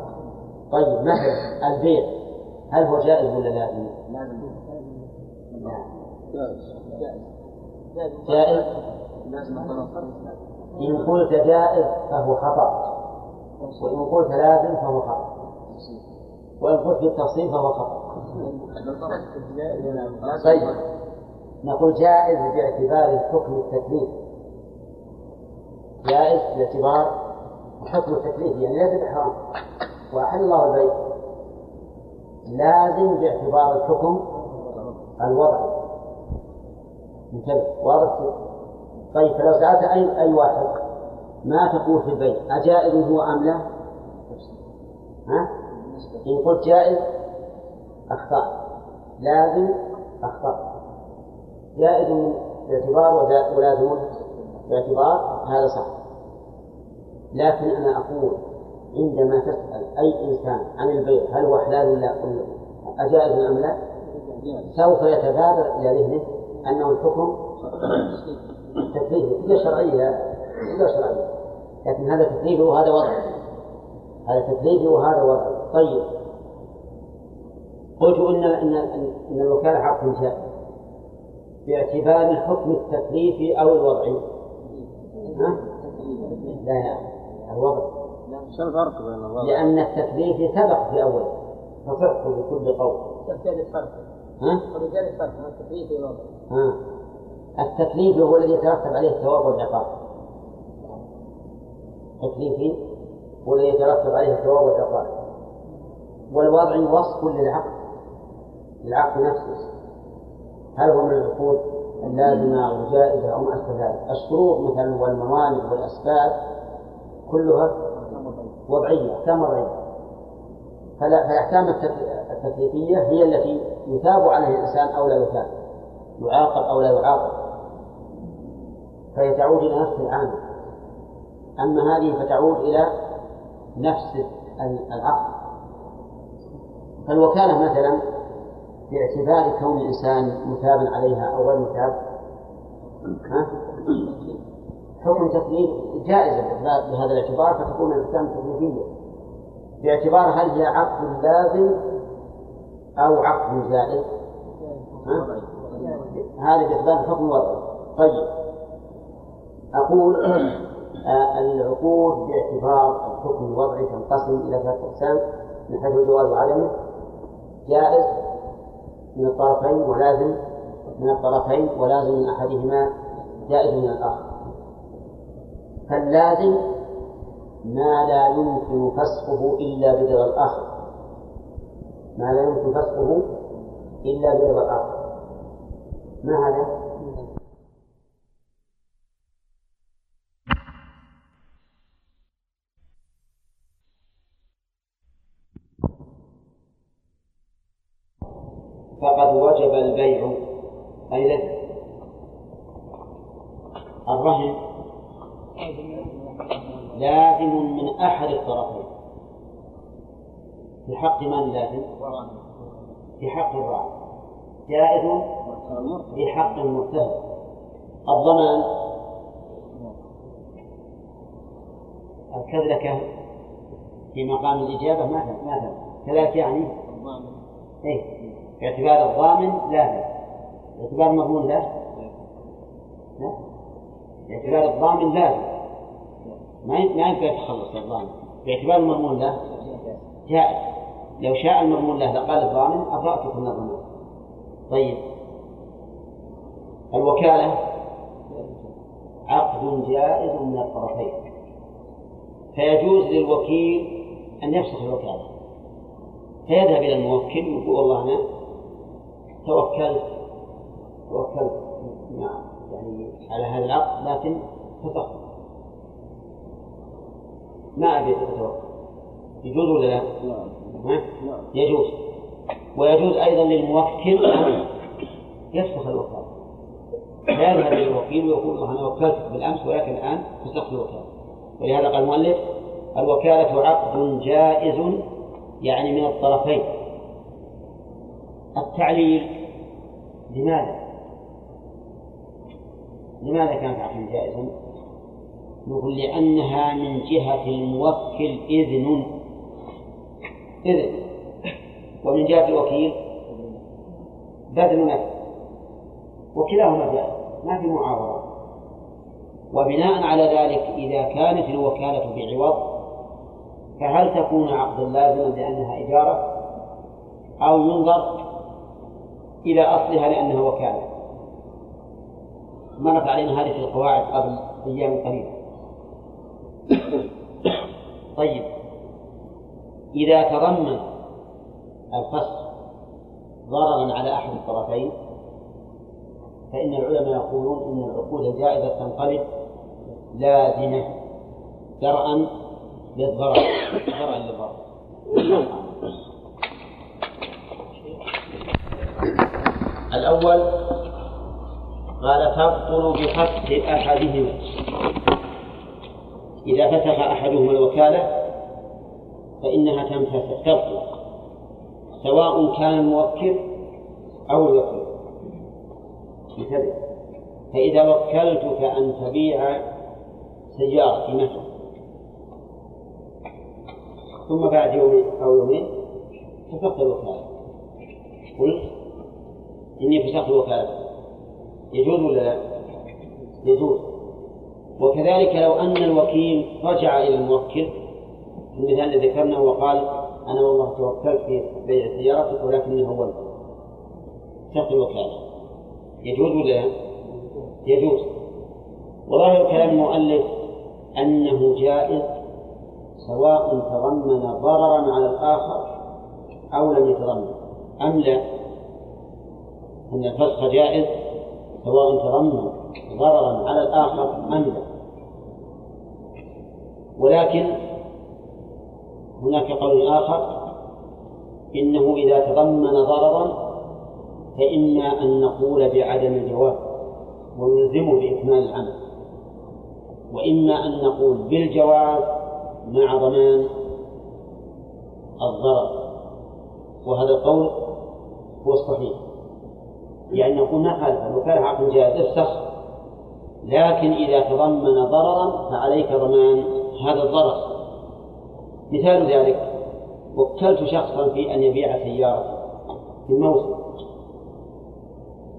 طيب مثلا البيع. هل هو جائز ولا لازم؟ جائز. إن قلت جائز فهو خطأ. وإن قلت لازم فهو خطأ. وإن قلت بالتفصيل فهو خطأ. طيب. نقول جائز باعتبار الحكم التكليفي جائز باعتبار الحكم التكليفي يعني ليس بحرام وأحل الله البيع. لازم باعتبار الحكم الوضعي انتبه واضح؟ طيب فلو سألت أي أي واحد ما تقول في البيع أجائز هو أم لا؟ ها؟ إن قلت جائز أخطأت لازم أخطأت جائز باعتبار ولازم باعتبار هذا صح. لكن أنا أقول عندما تسأل أي إنسان عن البيع هل هو حلال ولا أجائز أم لا؟ سوف يتبادر إلى ذهنه أنه الحكم تكليفي إلا شرعية إلا شرعية. لكن هذا تكليفي وهذا وضع. هذا تكليفي وهذا وضع. طيب. قلت إن إن إن الوكالة حق جائز باعتبار الحكم التكليفي أو الوضعي ها؟ لا لا. الوضع. شو الفرق بين الوضع؟ لأن التكليفي سبق في أول فصحه بكل قول. تبتدئ الفرق ها؟ والوضع التكليف هو الذي يترتب عليه الثواب والعقاب. التكليفي هو الذي يترتب عليه الثواب والعقاب. والوضع وصف للعقد للعقد نفسه. هل هو من العقود اللازمة أو الجائزة أو ما أشبه ذلك؟ الشروط مثلا والموانع والأسباب كلها وضعية أحكام وضعية. فالأحكام التكليفية هي التي يثاب عليها الإنسان أو لا يثاب يعاقب أو لا يعاقب. فهي تعود إلى نفس العامل. أما هذه فتعود إلى نفس العقد فالوكالة مثلا باعتبار كون الإنسان مثابا عليها أو غير مثاب حكم تكليف جائزة بهذا الاعتبار فتكون الأحكام تكليفية باعتبار هل هي عقد لازم أو عقد زائد؟ هذا باعتبار الحكم الوضعي طيب. أقول آه، العقود باعتبار الحكم الوضعي تنقسم إلى ثلاثة أقسام من حيث الجواز وعدمه. جائز من الطرفين ولازم من الطرفين ولازم من أحدهما جائز من الآخر. فاللازم ما لا يمكن فسخه إلا برضا الآخر. ما لا يمكن فسخه إلا برضا الآخر. ما هذا؟ فقد وجب البيع. أي الرهن لازم من أحد الطرفين. في حق من لازم؟ في حق الراعي. جائز؟ في حق المرتهن. الضمان؟ الكذلك في مقام الإجابة مثلا مثلا كذلك يعني؟ إيه. باعتبار الضامن لازم. باعتبار المضمون لا؟ لا. باعتبار الضامن لازم. ما ينفع يتخلص الضامن باعتبار المضمون له؟ جائز. لو شاء المضمون له لقال الضامن أطأتك من الضمان طيب. الوكالة؟ عقد جائز من الطرفين. فيجوز للوكيل أن يفسخ الوكالة. فيذهب إلى الموكل ويقول والله أنا توكلت توكلت. نعم. يعني على هذا العقد لكن فسخت. ما أبي أتوكل يجوز ولا لا؟ نعم يجوز ويجوز أيضا للموكل أن يفسخ الوكالة فيذهب للوكيل ويقول الله أنا وكلتك بالأمس ولكن الآن فسخت الوكالة ولهذا قال المؤلف الوكالة عقد جائز يعني من الطرفين التعليل لماذا؟ لماذا كانت عقدا جائزا؟ نقول لأنها من جهة الموكل إذن. إذن. ومن جهة الوكيل بذل نفس. وكلاهما جائز ما في معاورة وبناء على ذلك إذا كانت الوكالة بعوض فهل تكون عقدا لازما لأنها إجارة؟ أو ينظر إلى أصلها لأنها وكالة. مرت علينا هذه القواعد قبل أيام قليلة. طيب. إذا تضمن الفصل ضررا على أحد الطرفين فإن العلماء يقولون إن العقود الجائزة تنقلب لازمة درءا للضرر درءا للضرر. الأول قال تبطل بفسخ أحدهما. إذا فسخ أحدهما الوكالة فإنها تنفسخ تبطل سواء كان الموكل أو الوكيل انتبه. فإذا وكلتك أن تبيع سيارتي مثلا. ثم بعد يوم أو يومين فسخت الوكالة. قلت إني فسخت الوكالة. يجوز ولا لا؟ يجوز. وكذلك لو أن الوكيل رجع إلى الموكل في المثال الذي ذكرناه وقال أنا والله توكلت في بيع سيارتك ولكني هونت فسخت الوكالة. يجوز ولا لا؟ يجوز. وظاهر كلام المؤلف أنه جائز سواء تضمن ضررا على الآخر أو لم يتضمن. أم لا؟ أن الفسخ جائز سواء تضمن ضررا على الآخر أم لا. ولكن هناك قول آخر إنه إذا تضمن ضررا فإما أن نقول بعدم الجواب ونلزمه بإكمال العمل وإما أن نقول بالجواز مع ضمان الضرر. وهذا القول هو الصحيح. يعني نقول خالف لو كان عقد جائز لكن إذا تضمن ضررا فعليك ضمان هذا الضرر. مثال ذلك وكلت شخصا في أن يبيع سيارة في الموسم.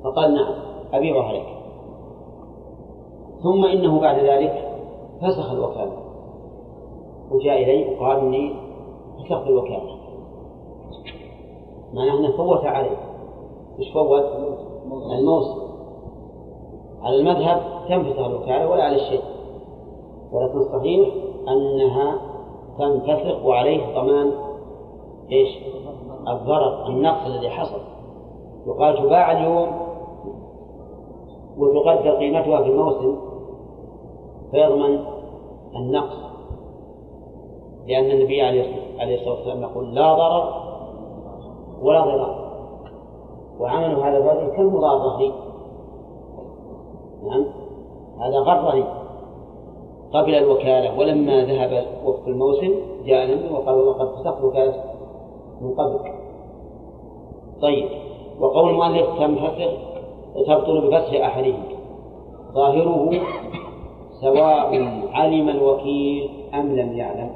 فقال نعم أبيعها لك. ثم إنه بعد ذلك فسخ الوكالة. وجاء إلي وقال إني فسخت الوكالة. معناه أنه فوت عليه مش فوت الموسم. على المذهب تنفسخ الوكالة ولا على الشيء. ولكن الصحيح أنها تنفسخ وعليه ضمان إيش؟ الضرر النقص الذي حصل. يقال تباع اليوم وتقدر قيمتها في الموسم فيضمن النقص لأن النبي عليه الصلاة والسلام يقول لا ضرر ولا ضرار. وعمل هذا الرجل كالمضار لي نعم هذا غرني قبل الوكالة ولما ذهب وقت الموسم جاء النبي وقال والله قد فسخت وكالة من قبل طيب وقول المؤلف تنفسخ تبطل بفتح أحدهم. ظاهره سواء علم الوكيل أم لم يعلم.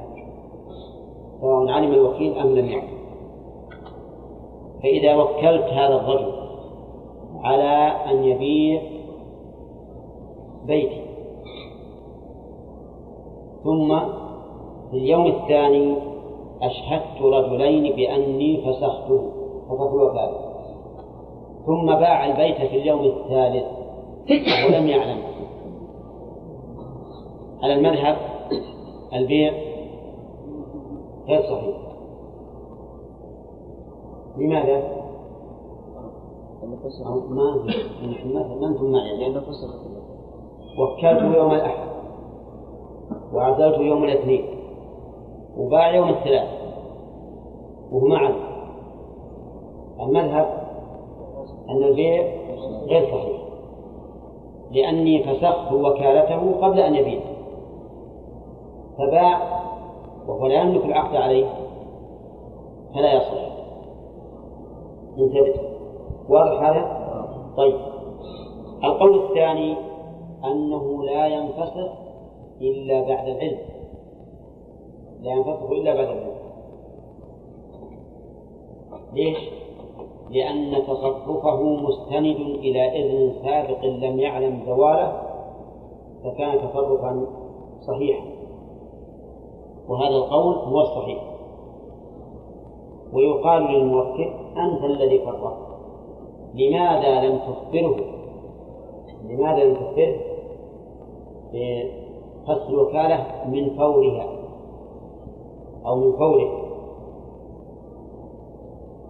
سواء علم الوكيل أم لم يعلم. فإذا وكلت هذا الرجل على أن يبيع بيتي ثم في اليوم الثاني أشهدت رجلين بأني فسخته. فسخت الوكالة ثم باع البيت في اليوم الثالث. ولم يعلم. على المذهب البيع؟ غير صحيح. لماذا؟ ما ما أنتم معي لأن وكلته يوم الأحد. وعزلته يوم الاثنين وباع يوم الثلاث وهو معه. المذهب أن البيع غير صحيح لأني فسخت وكالته قبل أن يبيع. فباع وهو لا يملك العقد عليه فلا يصح. انتبه. واضح هذا؟ طيب. القول الثاني أنه لا ينفسخ إلا بعد العلم. لا ينفسخ إلا بعد العلم. ليش؟ لأن تصرفه مستند إلى إذن سابق لم يعلم زواله فكان تصرفا صحيحا. وهذا القول هو الصحيح. ويقال للموكل أنت الذي فرطت لماذا لم تخبره؟ لماذا لم تخبره؟ بفصل الوكالة من فورها أو من فوره.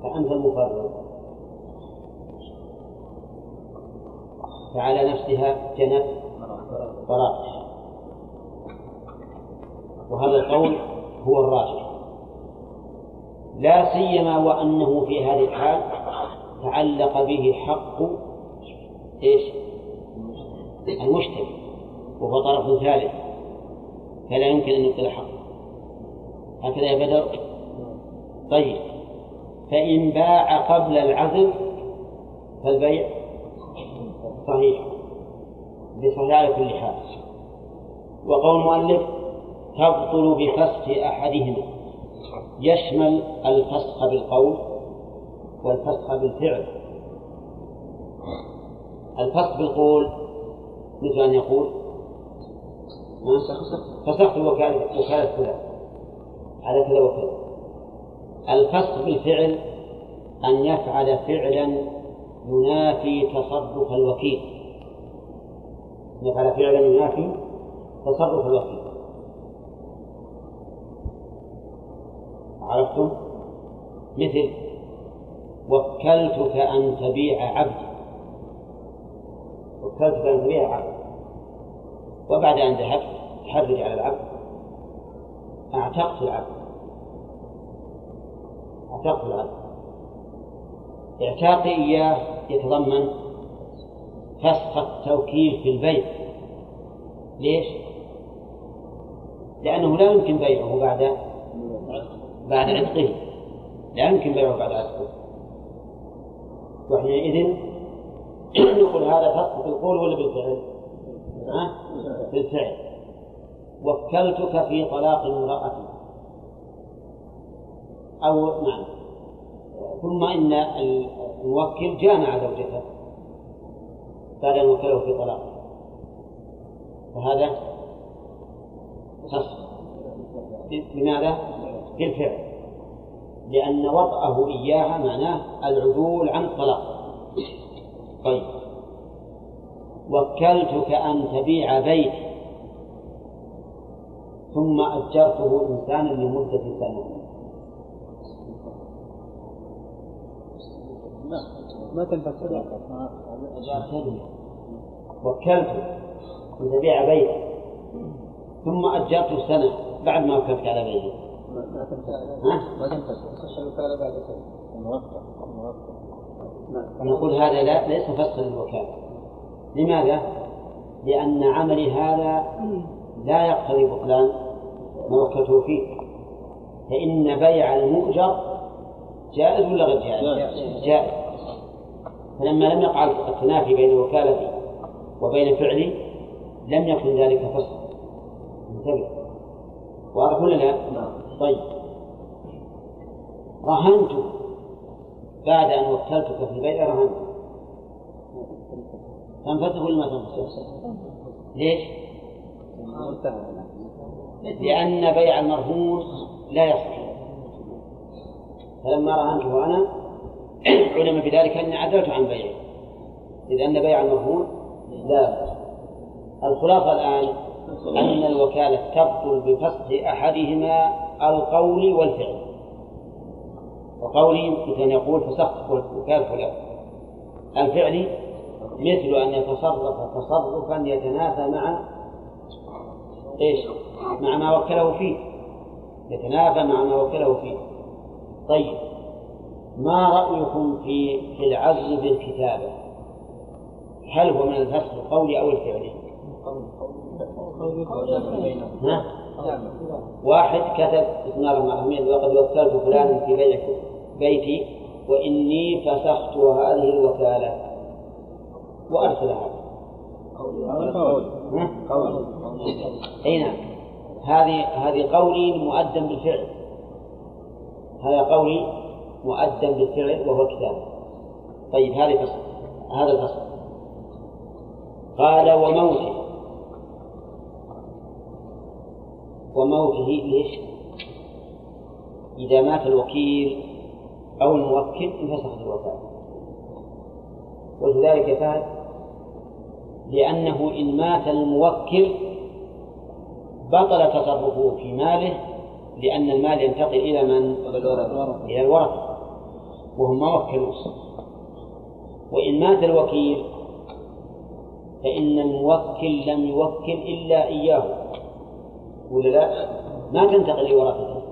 فأنت المفرط فعلى نفسها جنت فراقش وهذا القول هو الراجح. لا سيما وأنه في هذه الحال تعلق به حق إيش؟ المشتري وهو طرف ثالث. فلا يمكن أن يبطل حقه. هكذا يا بدر؟ طيب. فإن باع قبل العزل فالبيع صحيح. بصحيح على كل حال. وقول المؤلف تبطل بفسخ أحدهما. يشمل الفسخ بالقول والفسخ بالفعل. الفسخ بالقول مثل أن يقول فسخت وكالة وكالة فلان. على كذا وكذا. الفسخ بالفعل أن يفعل فعلا ينافي تصرف الوكيل. يفعل فعلا ينافي تصرف الوكيل. عرفتم؟ مثل وكلتك أن تبيع عبدي وكلتك أن تبيع عبد وبعد أن ذهبت تحرج على العبد أعتقت العبد أعتقت العبد اعتاقي إياه يتضمن فسخ التوكيل في البيع ليش؟ لأنه لا يمكن بيعه بعد بعد عتقه لا يمكن بيعه بعد عتقه وحينئذ نقول هذا فسق بالقول ولا بالفعل؟ ها؟ بالفعل. وكلتك في طلاق امرأة أو نعم. ثم إن الموكل جامع زوجته. بعد أن وكله في طلاق. فهذا فسق لماذا؟ بالفعل. لأن وطأه إياها معناه العدول عن الطلاق. طيب. وكلتك أن تبيع بيت. ثم أجرته إنسانا لمدة سنة. ما وكلته أن تبيع بيت. ثم أجرته سنة بعد ما وكلت على بيته ما تنفك ها؟ ما الوكالة بعد سنة نقول هذا لا ليس فسخا للوكالة لماذا؟ لأن عملي هذا لا يقتضي بطلان ما وكلته فيه فإن بيع المؤجر جائز ولا غير جائز؟ جائز. فلما لم يقع التنافي بين وكالتي وبين فعلي لم يكن ذلك فسخا انتبه. واضح ولا لا؟ طيب. رهنت. بعد أن وكلتك في البيع رهنت. تنفسخ ولا ما تنفسخ؟ ليش؟ لأن بيع المرهون لا يصح. فلما رهنته أنا علم بذلك أني عدلت عن بيعه. إذ أن بيع المرهون لا الخلاصة الآن أن الوكالة تبطل بفسخ أحدهما القول والفعل. وقولي مثل أن يقول فسخت وكالة فلان الفعلي مثل أن يتصرف تصرفا يتنافى مع إيش؟ مع ما وكله فيه يتنافى مع ما وكله فيه طيب ما رأيكم في في العزل بالكتابة؟ هل هو من الفسخ القولي أو الفعلي؟ واحد كتب بسم الله الرحمن وقد وكلت فلانا في بيتي وإني فسخت هذه الوكالة وأرسلها ها؟ أي نعم هذه هذه قولي مؤدى بالفعل. هذا قولي مؤدى بالفعل وهو الكتاب طيب هذه فصل هذا الفصل. قال وموته وموته ليش؟ إذا مات الوكيل أو الموكل انفسخت الوكالة ولذلك فهد لأنه إن مات الموكل بطل تصرفه في ماله لأن المال ينتقل إلى من؟ إلى الورثة. وهم ما وكلوه وإن مات الوكيل فإن الموكل لم يوكل إلا إياه. ولا لا؟ ما تنتقل لورثته.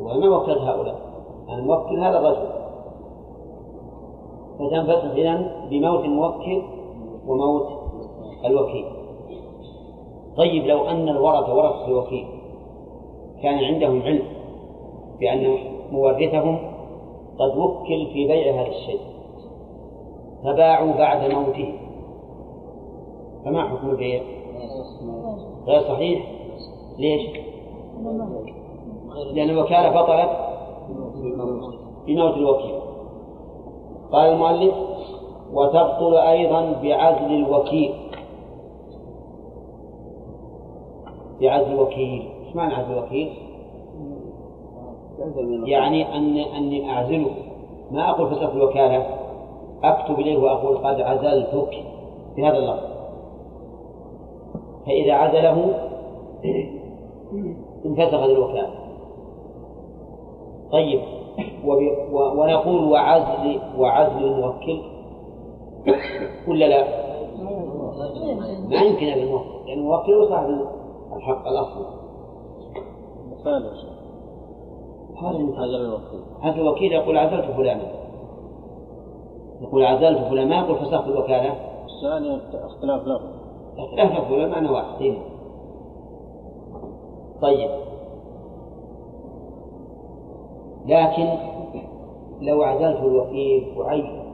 وما وكلت هؤلاء. الموكل هذا الرجل. فتنفسخ إذن بموت الموكل وموت الوكيل. طيب لو أن الورثة ورثة الوكيل كان عندهم علم بأن مورثهم قد وكل في بيع هذا الشيء فباعوا بعد موته. فما حكم البيع؟ غير صحيح؟ ليش؟ لأن الوكالة بطلت بموت الوكيل. قال المؤلف وتبطل أيضا بعزل الوكيل. بعزل الوكيل. إيش معنى عزل الوكيل؟ يعني أن أني أعزله ما أقول فسخ الوكالة. أكتب إليه وأقول قد عزلتك. بهذا اللفظ. فإذا عزله انفسخت الوكالة. طيب. ونقول وعزل وعزل الموكل. ولا لا؟ ما يمكن أن الموكل لأن الموكل هو صاحب الحق الأصلي مثال هذا مثال. هذا الوكيل. هذا الوكيل يقول عزلت فلانا. يقول عزلت فلان ما يقول فسخت الوكالة. الثاني اختلاف له. اختلاف فلان معنى واحد. إيه. طيب. لكن لو عزلت الوكيل وعين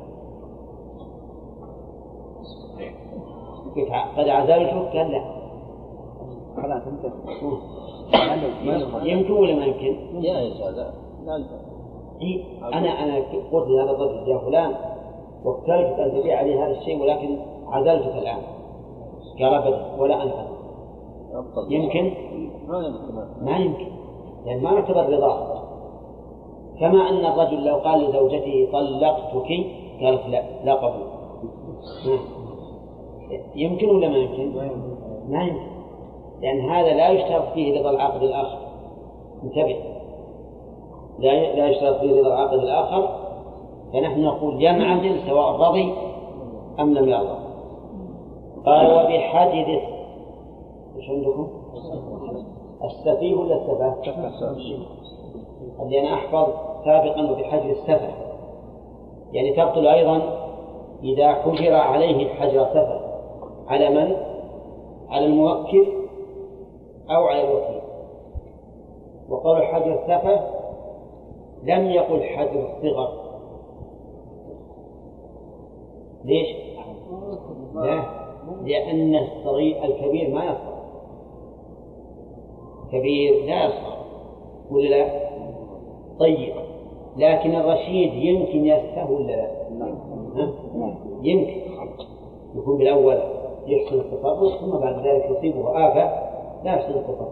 قد عزلتك قال لا. خلاص انتهى يمكن ولا ما يمكن؟ لا إيه؟ أنا أنا قلت لهذا الرجل يا فلان وكلتك أن تبيع علي هذا الشيء ولكن عزلتك الآن. قال ابدا ولا أبطل. يمكن؟ ما يمكن. ما يمكن. لأن ما نعتبر رضاه كما أن الرجل لو قال لزوجته طلقتك؟ قالت لا لا قبول. يمكن ولا ما يمكن؟ ما يمكن. لأن هذا لا يشترط فيه رضا العاقد الآخر انتبه لا لا يشترط فيه رضا العاقد الآخر فنحن نقول ينعزل سواء رضي أم لم يرضى قال وبحجر إيش عندكم؟ السفيه ولا السفه؟ اللي أنا أحفظ سابقا وبحجر السفه يعني تبطل أيضا إذا حجر عليه حجر سفه على من؟ على الموكل أو على الوكيل وقول حجر السفه لم يقل حجر الصغر ليش؟ لا لأن الصغير الكبير ما يصغر. كبير لا يصغر. ولا لا؟ طيب. لكن الرشيد يمكن يسهو ولا لا؟ يمكن. يكون بالأول يحسن التصرف ثم بعد ذلك يصيبه آفة لا يحسن التصرف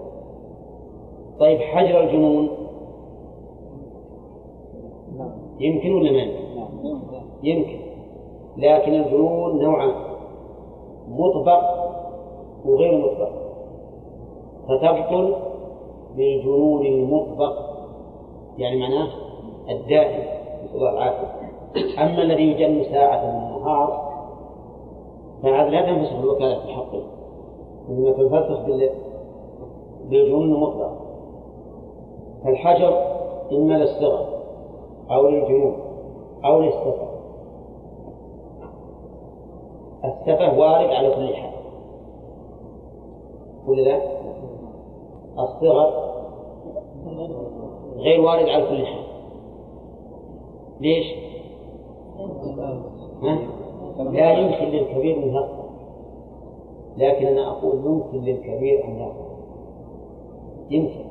طيب حجر الجنون. يمكن ولا ما يمكن؟ يمكن. لكن الجنون نوعان مطبق وغير مطبق. فتبطل بالجنون المطبق يعني معناه الدائم. نسأل الله العافية. أما الذي يجن ساعة من النهار فهذا لا تنفسخ الوكالة في حقه إنما تنفسخ بالجنون المطلق فالحجر إما للصغر أو للجنون أو للسفة. السفة وارد على كل حال. ولا لا؟ الصغر غير وارد على كل حال. ليش؟ لا يمكن للكبير أن يصغر لكن أنا أقول يمكن للكبير أن يصغر يمكن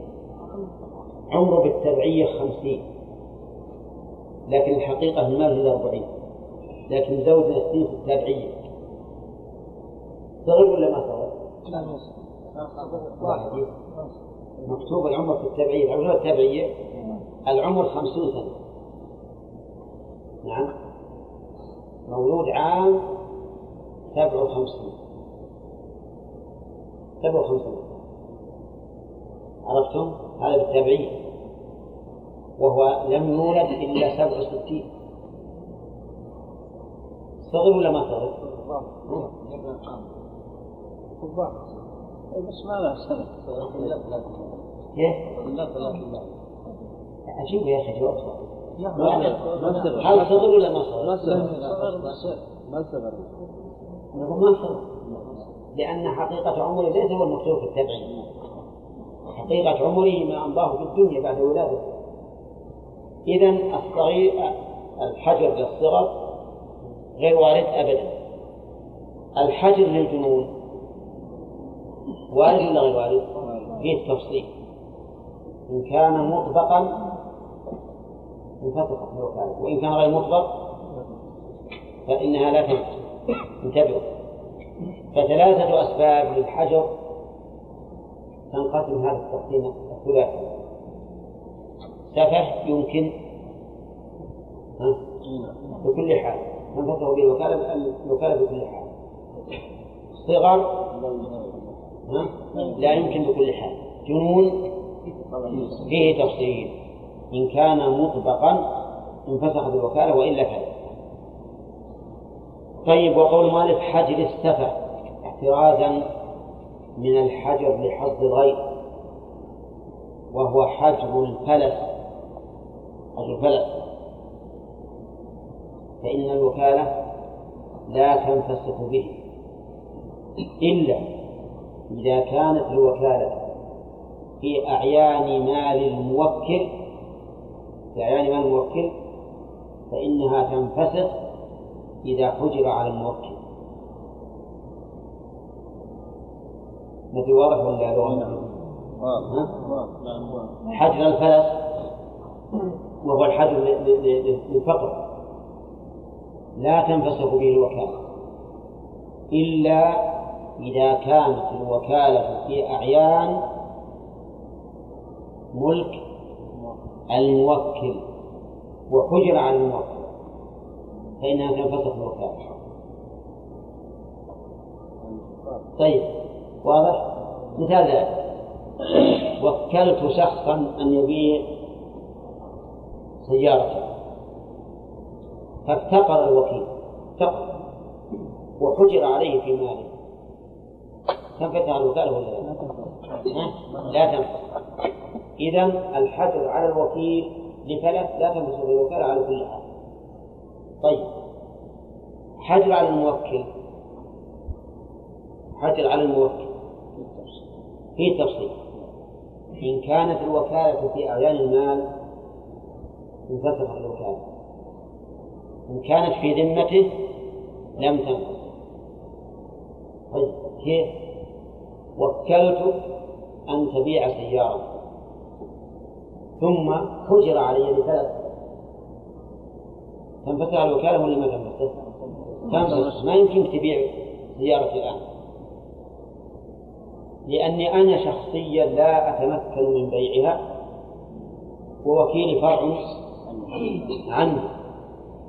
عمره بالتبعية خمسين لكن الحقيقة ما في أربعين. لكن زوجنا السنين في التابعية صغر ولا ما؟ واحد. مكتوب العمر في التابعية تعرفون التابعية العمر خمسون سنة. نعم. مولود عام سبع وخمسين سبع وخمسين عرفتم؟ هذا بالتابعية وهو لم يولد إلا سبع وستين صغر ولا ما صغر؟ بس ما له سنة كيف؟ عجيب يا أخي جواب صعب. هل صغر ولا ما صغر؟ ما صغر نقول ما صغر لأن حقيقة عمره ليس هو المكتوب في التبعية حقيقة عمره ما أمضاه في الدنيا بعد ولادته إذا الصغير الحجر للصغر غير وارد أبدا. الحجر للجنون وارد ولا غير وارد؟ فيه التفصيل. إن كان مطبقا انفسخت وإن كان غير مطبق فإنها لا تنفسخ انتبهوا. فثلاثة أسباب للحجر تنقسم هذا التقسيم الثلاثي. سفه يمكن؟ بكل حال. تنفسخ به الوكالة الوكالة بكل حال. صغر؟ لا يمكن بكل حال. جنون. فيه تفصيل. إن كان مطبقا انفسخت الوكالة وإلا فلا طيب وقول مالك حجر السفة احترازا. من الحجر لحظ الغير وهو حجر الفلس حجر الفلس. فإن الوكالة لا تنفسخ به إلا إذا كانت الوكالة في أعيان مال الموكل في أعيان مال الموكل فإنها تنفسخ إذا حجر على الموكل. مثل واضح ولا لغة؟ حجر الفلس وهو الحجر للفقر. لا تنفسخ به الوكالة. إلا إذا كانت الوكالة في أعيان ملك الموكل. وحجر على الموكل. فإنها تنفسخ الوكالة. طيب. واضح؟ مثال ذلك. وكلت شخصا أن يبيع سيارته. فافتقر الوكيل. افتقر وحجر عليه في ماله. تنفتح الوكالة ولا لا؟ لا تنفتح إذا الحجر على الوكيل لثلاث لا تنفتح الوكالة على كل حال. طيب. حجر على الموكل. حجر على الموكل. في تفصيل. إن كانت الوكالة في أعيان المال انفسخ الوكالة. إن كانت في ذمته لم تنفسخ طيب كيف؟ وكلتك أن تبيع سيارة. ثم حجر علي بثلاث. تنفسخ الوكالة ولا ما تنفسخ؟ تنفسخ ما يمكن تبيع سيارة الآن. لأني أنا شخصيا لا أتمكن من بيعها. ووكيلي فرع عنه.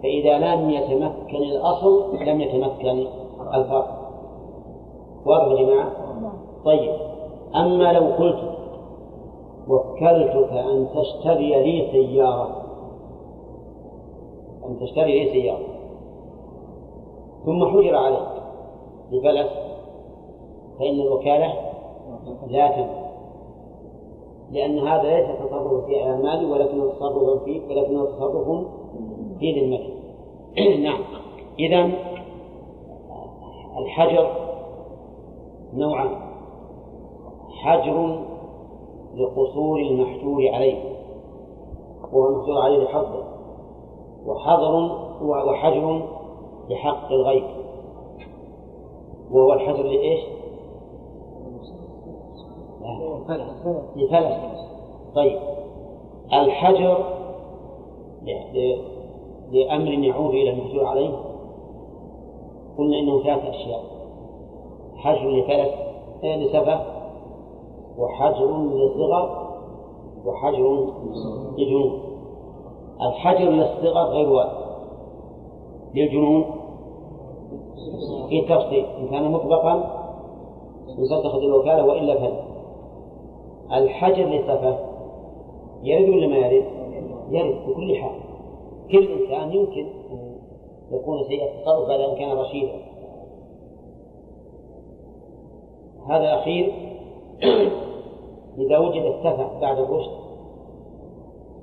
فإذا لم يتمكن الأصل لم يتمكن الفرع واضح جماعة؟ طيب. أما لو قلت وكلتك أن تشتري لي سيارة. أن تشتري لي سيارة. ثم حجر عليك. بفلس فإن الوكالة تنفع لأن هذا ليس تصرف في أعمالي ولكنه تصرف في ولكنه تصرف في ذمته. نعم. إذا الحجر نوعان. حجر لقصور المحجور عليه وهو المحجور عليه لحظه وحظر وحجر لحق الغيب. وهو الحجر لإيش؟ لفلس طيب. الحجر لأمر يعود إلى المحجور عليه؟ قلنا إنه ثلاث أشياء. حجر لفلس لسفة وحجر لصغر وحجر لجنون. الحجر للصغر غير واحد. للجنون في تفصيل إن كان مطبقا يصدق الوكالة وإلا فلا. الحجر للسفة يرد ولا ما يرد؟ يرد بكل حال. كل إنسان يمكن أن يكون سيء التصرف بعد أن كان رشيدا. هذا الأخير إذا وجد السفة بعد الرشد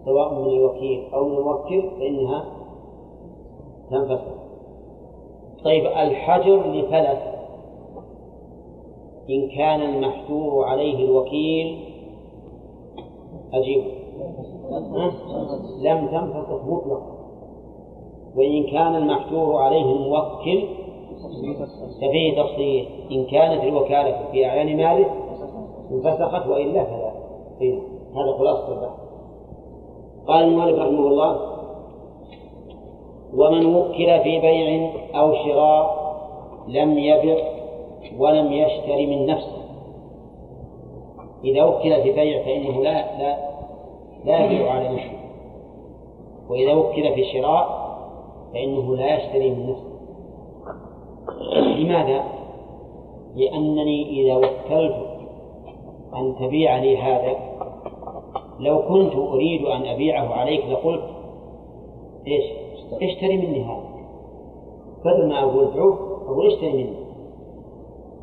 سواء من الوكيل أو من الموكل فإنها تنفصل طيب الحجر لفلس. إن كان المحجور عليه الوكيل أجيب. لم تنفسخ مطلقا وإن كان المحجور عليه الموكل ففيه تفصيل. إن كانت الوكالة في أعيان ماله انفسخت وإلا فلا. إيه؟ هذا خلاصة البحث. قال المؤلف رحمه الله ومن وكل في بيع أو شراء لم يبع ولم يشتري من نفسه. إذا وكل في بيع فإنه لا لا لا يبيع على نفسه وإذا وكل في شراء فإنه لا يشتري من نفسه لماذا؟ لأنني إذا وكلت أن تبيع لي هذا لو كنت أريد أن أبيعه عليك لقلت إيش؟ اشتري مني هذا بدل ما أقول بعوه أقول اشتري مني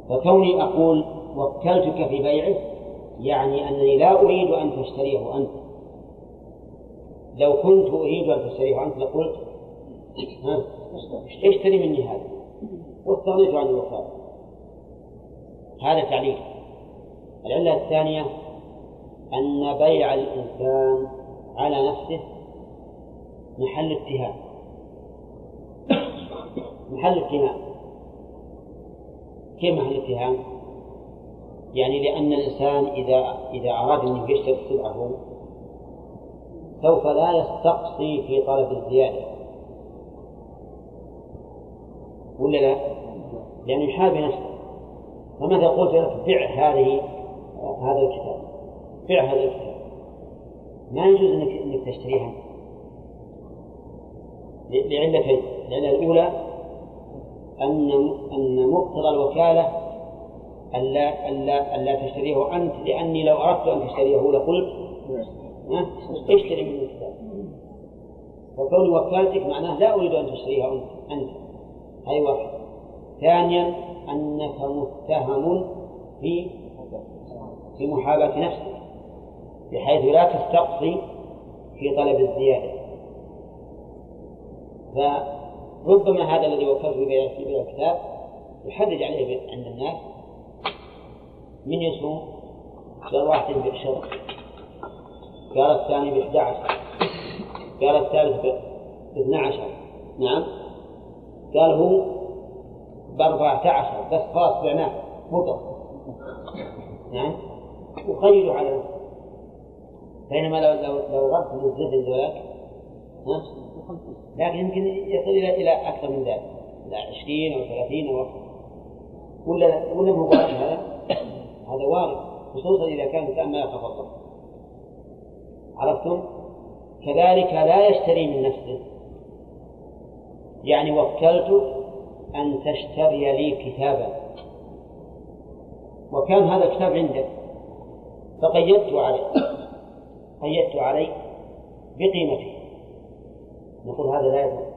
فكوني أقول وكلتك في بيعه يعني أنني لا أريد أن تشتريه أنت. لو كنت أريد أن تشتريه أنت لقلت ها اشتري مني هذا. واستغنيت عن الوكالة هذا تعليل. العلة الثانية أن بيع الإنسان على نفسه محل اتهام محل اتهام كيف محل اتهام؟ يعني لأن الإنسان إذا إذا أراد أن يشتري سلعه سوف لا يستقصي في طلب الزيادة. ولا لا؟ لأنه يحابي نفسه. فماذا قلت لك؟ بع هذه هذا الكتاب. بع هذا الكتاب. ما يجوز أنك أنك تشتريها. لعلتين العله الأولى أن أن مقتضى الوكالة ألا ألا ألا تشتريه. أنت لأني لو أردت أن تشتريه لقلت اشتري مني الكتاب؟ فكون وكالتك معناه لا أريد أن تشتريها أنت. أنت. هذه واحد. ثانيا أنك متهم في في محاباة نفسك بحيث لا تستقصي في طلب الزيادة. فربما هذا الذي وكلت في بيع الكتاب يحرج عليه عند الناس من يصوم قال واحد بعشرة قال الثاني ب 11 قال الثالث ب 12 نعم. قال هو ب 14 بس خلاص بعناه فقط نعم. وخيروا على بينما لو لو لو رد من الزبد ذولاك لكن يمكن يصل إلى إلى أكثر من ذلك. إلى 20 أو 30 أو ولا ولا هو هذا هذا وارد خصوصا إذا كان الإنسان ما الله عرفتم؟ كذلك لا يشتري من نفسه. يعني وكلتك أن تشتري لي كتابا. وكان هذا الكتاب عندك. فقيدت عليه. قيدت عليه بقيمته. نقول هذا لا يجوز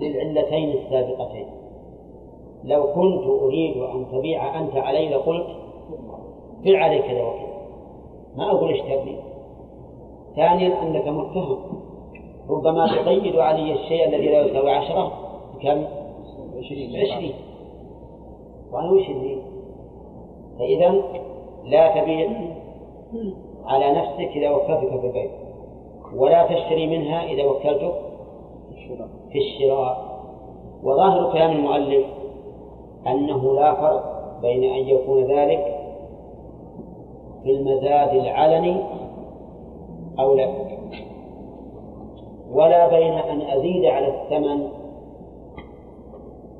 للعلتين السابقتين. لو كنت أريد أن تبيع أنت علي لقلت بع علي كذا وكذا ما أقول اشتري ثانيا أنك متهم. ربما تقيد علي الشيء الذي لا يساوي عشرة. كم؟ عشرين. وأنا وش اللي؟ فإذا لا تبيع على نفسك إذا وكلتك في البيع ولا تشتري منها إذا وكلتك في الشراء. وظاهر كلام المؤلف أنه لا فرق بين أن يكون ذلك في المزاد العلني أو لا. ولا بين أن أزيد على الثمن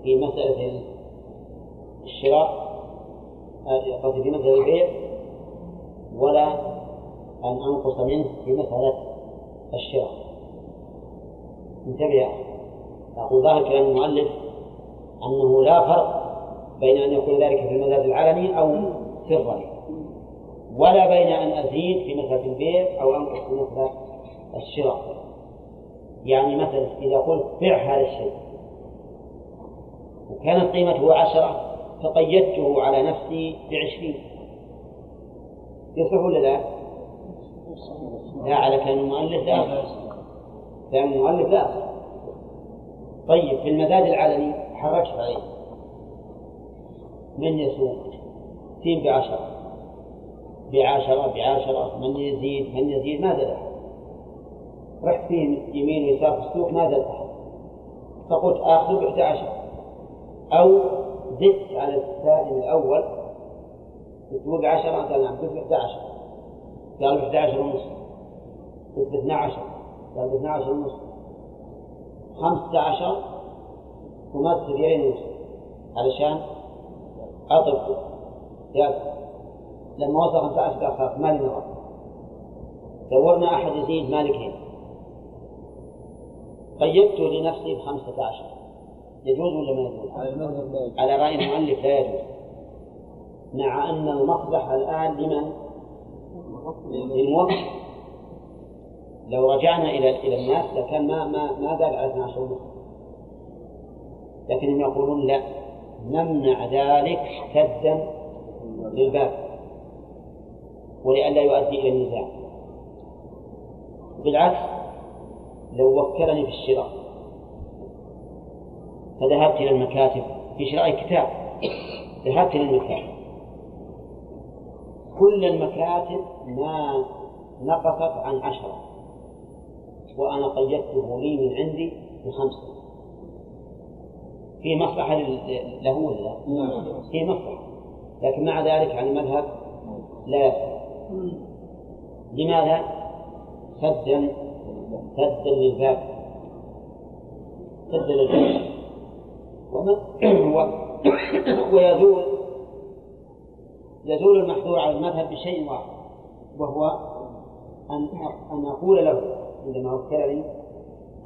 في مسألة الشراء قصدي في مسألة البيع ولا أن أنقص منه في مسألة الشراء. انتبه أقول ظاهر كلام المؤلف أنه لا فرق بين أن يكون ذلك في المزاد العلني أو سرا ولا بين أن أزيد في مسألة البيع أو أنقص في مسألة الشراء. يعني مثلا إذا قلت بع هذا الشيء. وكانت قيمته عشرة فقيدته على نفسي بعشرين. يصح ولا لا؟ لا على كلام المؤلف لا. كلام المؤلف لا. طيب في المزاد العلني حركت عليه. من يسوق سين بعشرة. بعشرة بعشرة. من يزيد من يزيد ما زاد رحت فيه يمين ويسار في السوق ما زاد فقلت آخذ بإحدى عشر أو زدت على السائل الأول تقول بعشرة قال نعم قلت بإحدى عشر قال بإحدى عشر ونص. قلت باثنى عشر قال باثنى عشر ونص. خمسة عشر ومد ريالين ونص علشان أطب قال لما وصل خمسة عشر قال خلاص ما لي نظر دورنا أحد يزيد مالك هنا. قيدت لنفسي بخمسة عشر. يجوز ولا ما يجوز؟ على رأي المؤلف لا يجوز. مع أن المصلحة الآن لمن؟ للموكل لو رجعنا إلى إلى الناس لكان ما ما ما زال على 12 ونصف لكنهم يقولون لا. نمنع ذلك سدا للباب ولئلا يؤدي إلى النزاع. بالعكس لو وكلني في الشراء فذهبت إلى المكاتب في شراء كتاب ذهبت إلى المكاتب. كل المكاتب ما نقصت عن عشرة وأنا قيدته لي من عندي بخمسة. في مصلحة له ولا لا؟ في مصلحة. لكن مع ذلك على المذهب لا يصح. لماذا؟ سدا سدا للباب. سدا للباب. ويزول يزول المحظور على المذهب بشيء واحد وهو أن أن أقول له عندما وكلني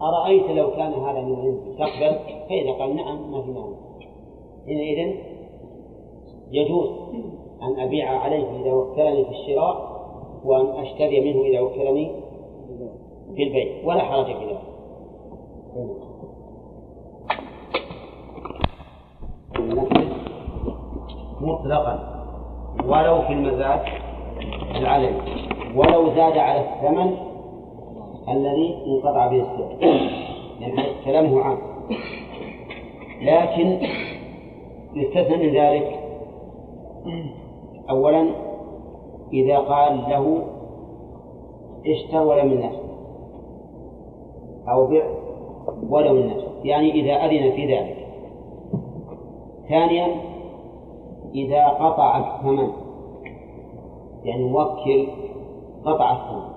أرأيت لو كان هذا من عندي؟ تقبل فإذا قال نعم ما في مانع. حينئذ يجوز أن أبيع عليه إذا وكلني في الشراء وأن أشتري منه إذا وكلني في البيع. ولا حرج في ذلك. مطلقا. ولو في المزاد العلني ولو زاد على الثمن الذي انقطع به السعر يعني كلامه عام. لكن يستثنى من ذلك أولا إذا قال له اشتر ولا من أو بع ولو من يعني إذا أذن في ذلك. ثانيا إذا قطع الثمن. يعني موكل قطع الثمن.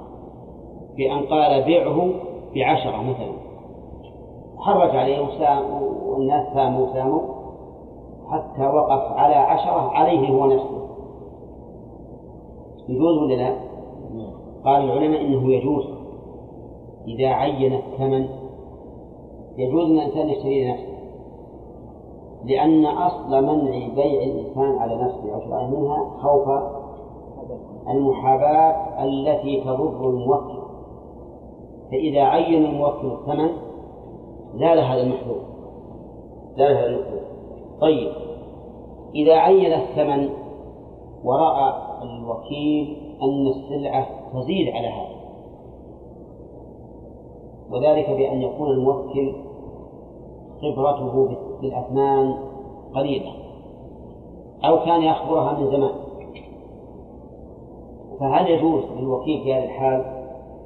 بأن قال بيعه بعشرة مثلا. حرج عليه والناس ساموا ساموا حتى وقف على عشرة عليه هو نفسه. يجوز ولا لا؟ قال العلماء إنه يجوز. إذا عين الثمن يجوز أن الإنسان يشتري لنفسه. لأن أصل منع بيع الإنسان على نفسه أو منها خوف المحاباة التي تضر الموكل. فإذا عين الموكل الثمن زال هذا المحذور زال هذا المحذور طيب. إذا عين الثمن ورأى الوكيل أن السلعة تزيد على هذا. وذلك بأن يكون الموكل خبرته بالأثمان قليلة. أو كان يخبرها من زمان. فهل يجوز للوكيل في هذه الحال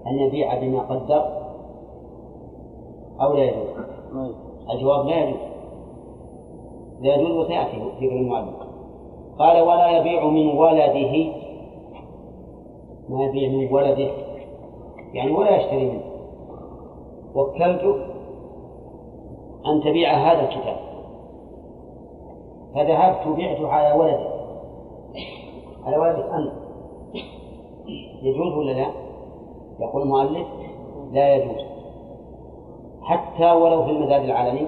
أن يبيع بما قدر أو لا يجوز؟ الجواب لا يجوز. لا يجوز وسيأتي في كلام المؤلف قال ولا يبيع من ولده. ما يبيع من ولده. يعني ولا يشتري منه. وكلتك أن تبيع هذا الكتاب. فذهبت بعته على ولدك على ولدك أنت. يجوز ولا لا؟ يقول المؤلف لا يجوز حتى ولو في المزاد العلني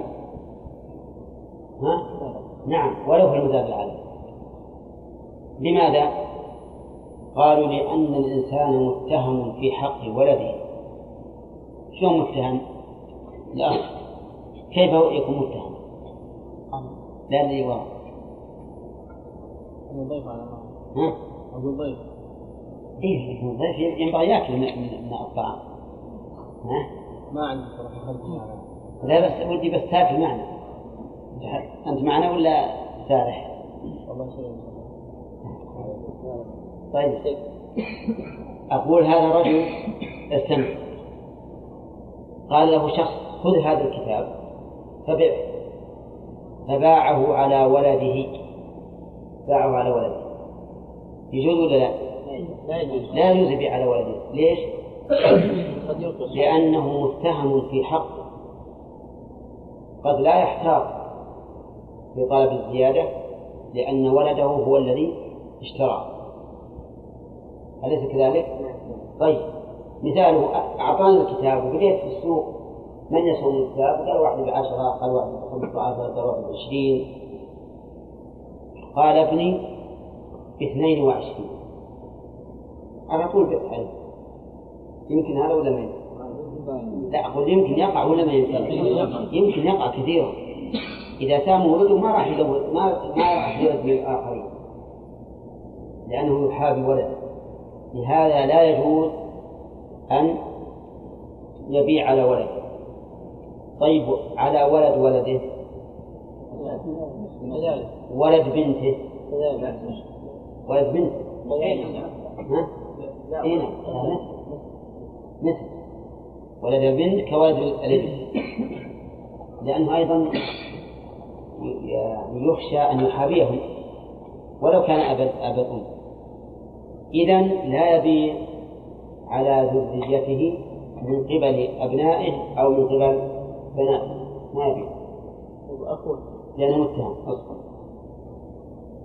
ها؟ نعم ولو في المزاد العلني لماذا؟ قالوا لأن الإنسان متهم في حق ولده شلون متهم؟ لا كيف يكون متهم؟ لا على ها؟ أقول ضيف إيه يكون ينبغي ياكل من, من الطعام. ها؟ ما عندي صراحة لا بس ودي بس تاكل معنا. أنت معنا ولا سارح؟ والله شيء. طيب. أقول هذا رجل استمع. قال له شخص خذ هذا الكتاب فبعه فباعه على ولده. باعه على ولده. يجوز ولا لا؟ لا يجوز. يبيع على ولده. ليش؟ لأنه متهم في حق. قد لا يحتاط في طلب الزيادة لأن ولده هو الذي اشترى. أليس كذلك؟ طيب. مثاله أعطاني الكتاب. وبديت في السوق. من يسوي الكتاب؟ قال واحد بعشرة قال واحد بخمسة عشر قال واحد بعشرين. قال ابني باثنين وعشرين. على طول بيت عليه يمكن هذا ولا ما يمكن؟ لا أقول يمكن يقع ولا ما يمكن؟ يمكن يقع كثيرا. إذا تم ولده ما راح يزوج ما ما راح الآخرين. لأنه يحابي ولده. لهذا لا يجوز أن يبيع على ولده. طيب على ولد ولده؟ ولد بنته؟ ولد بنته. ها؟ إيه؟ نعم. لا، مثل مثل ولد البنت كولد الإبن. لأنه أيضا يعني يخشى أن يحابيهم ولو كان أبا أبا الأم. إذا لا يبيع على ذريته من قبل أبنائه أو من قبل بنائه. ما يبيع لأنه متهم. أصلا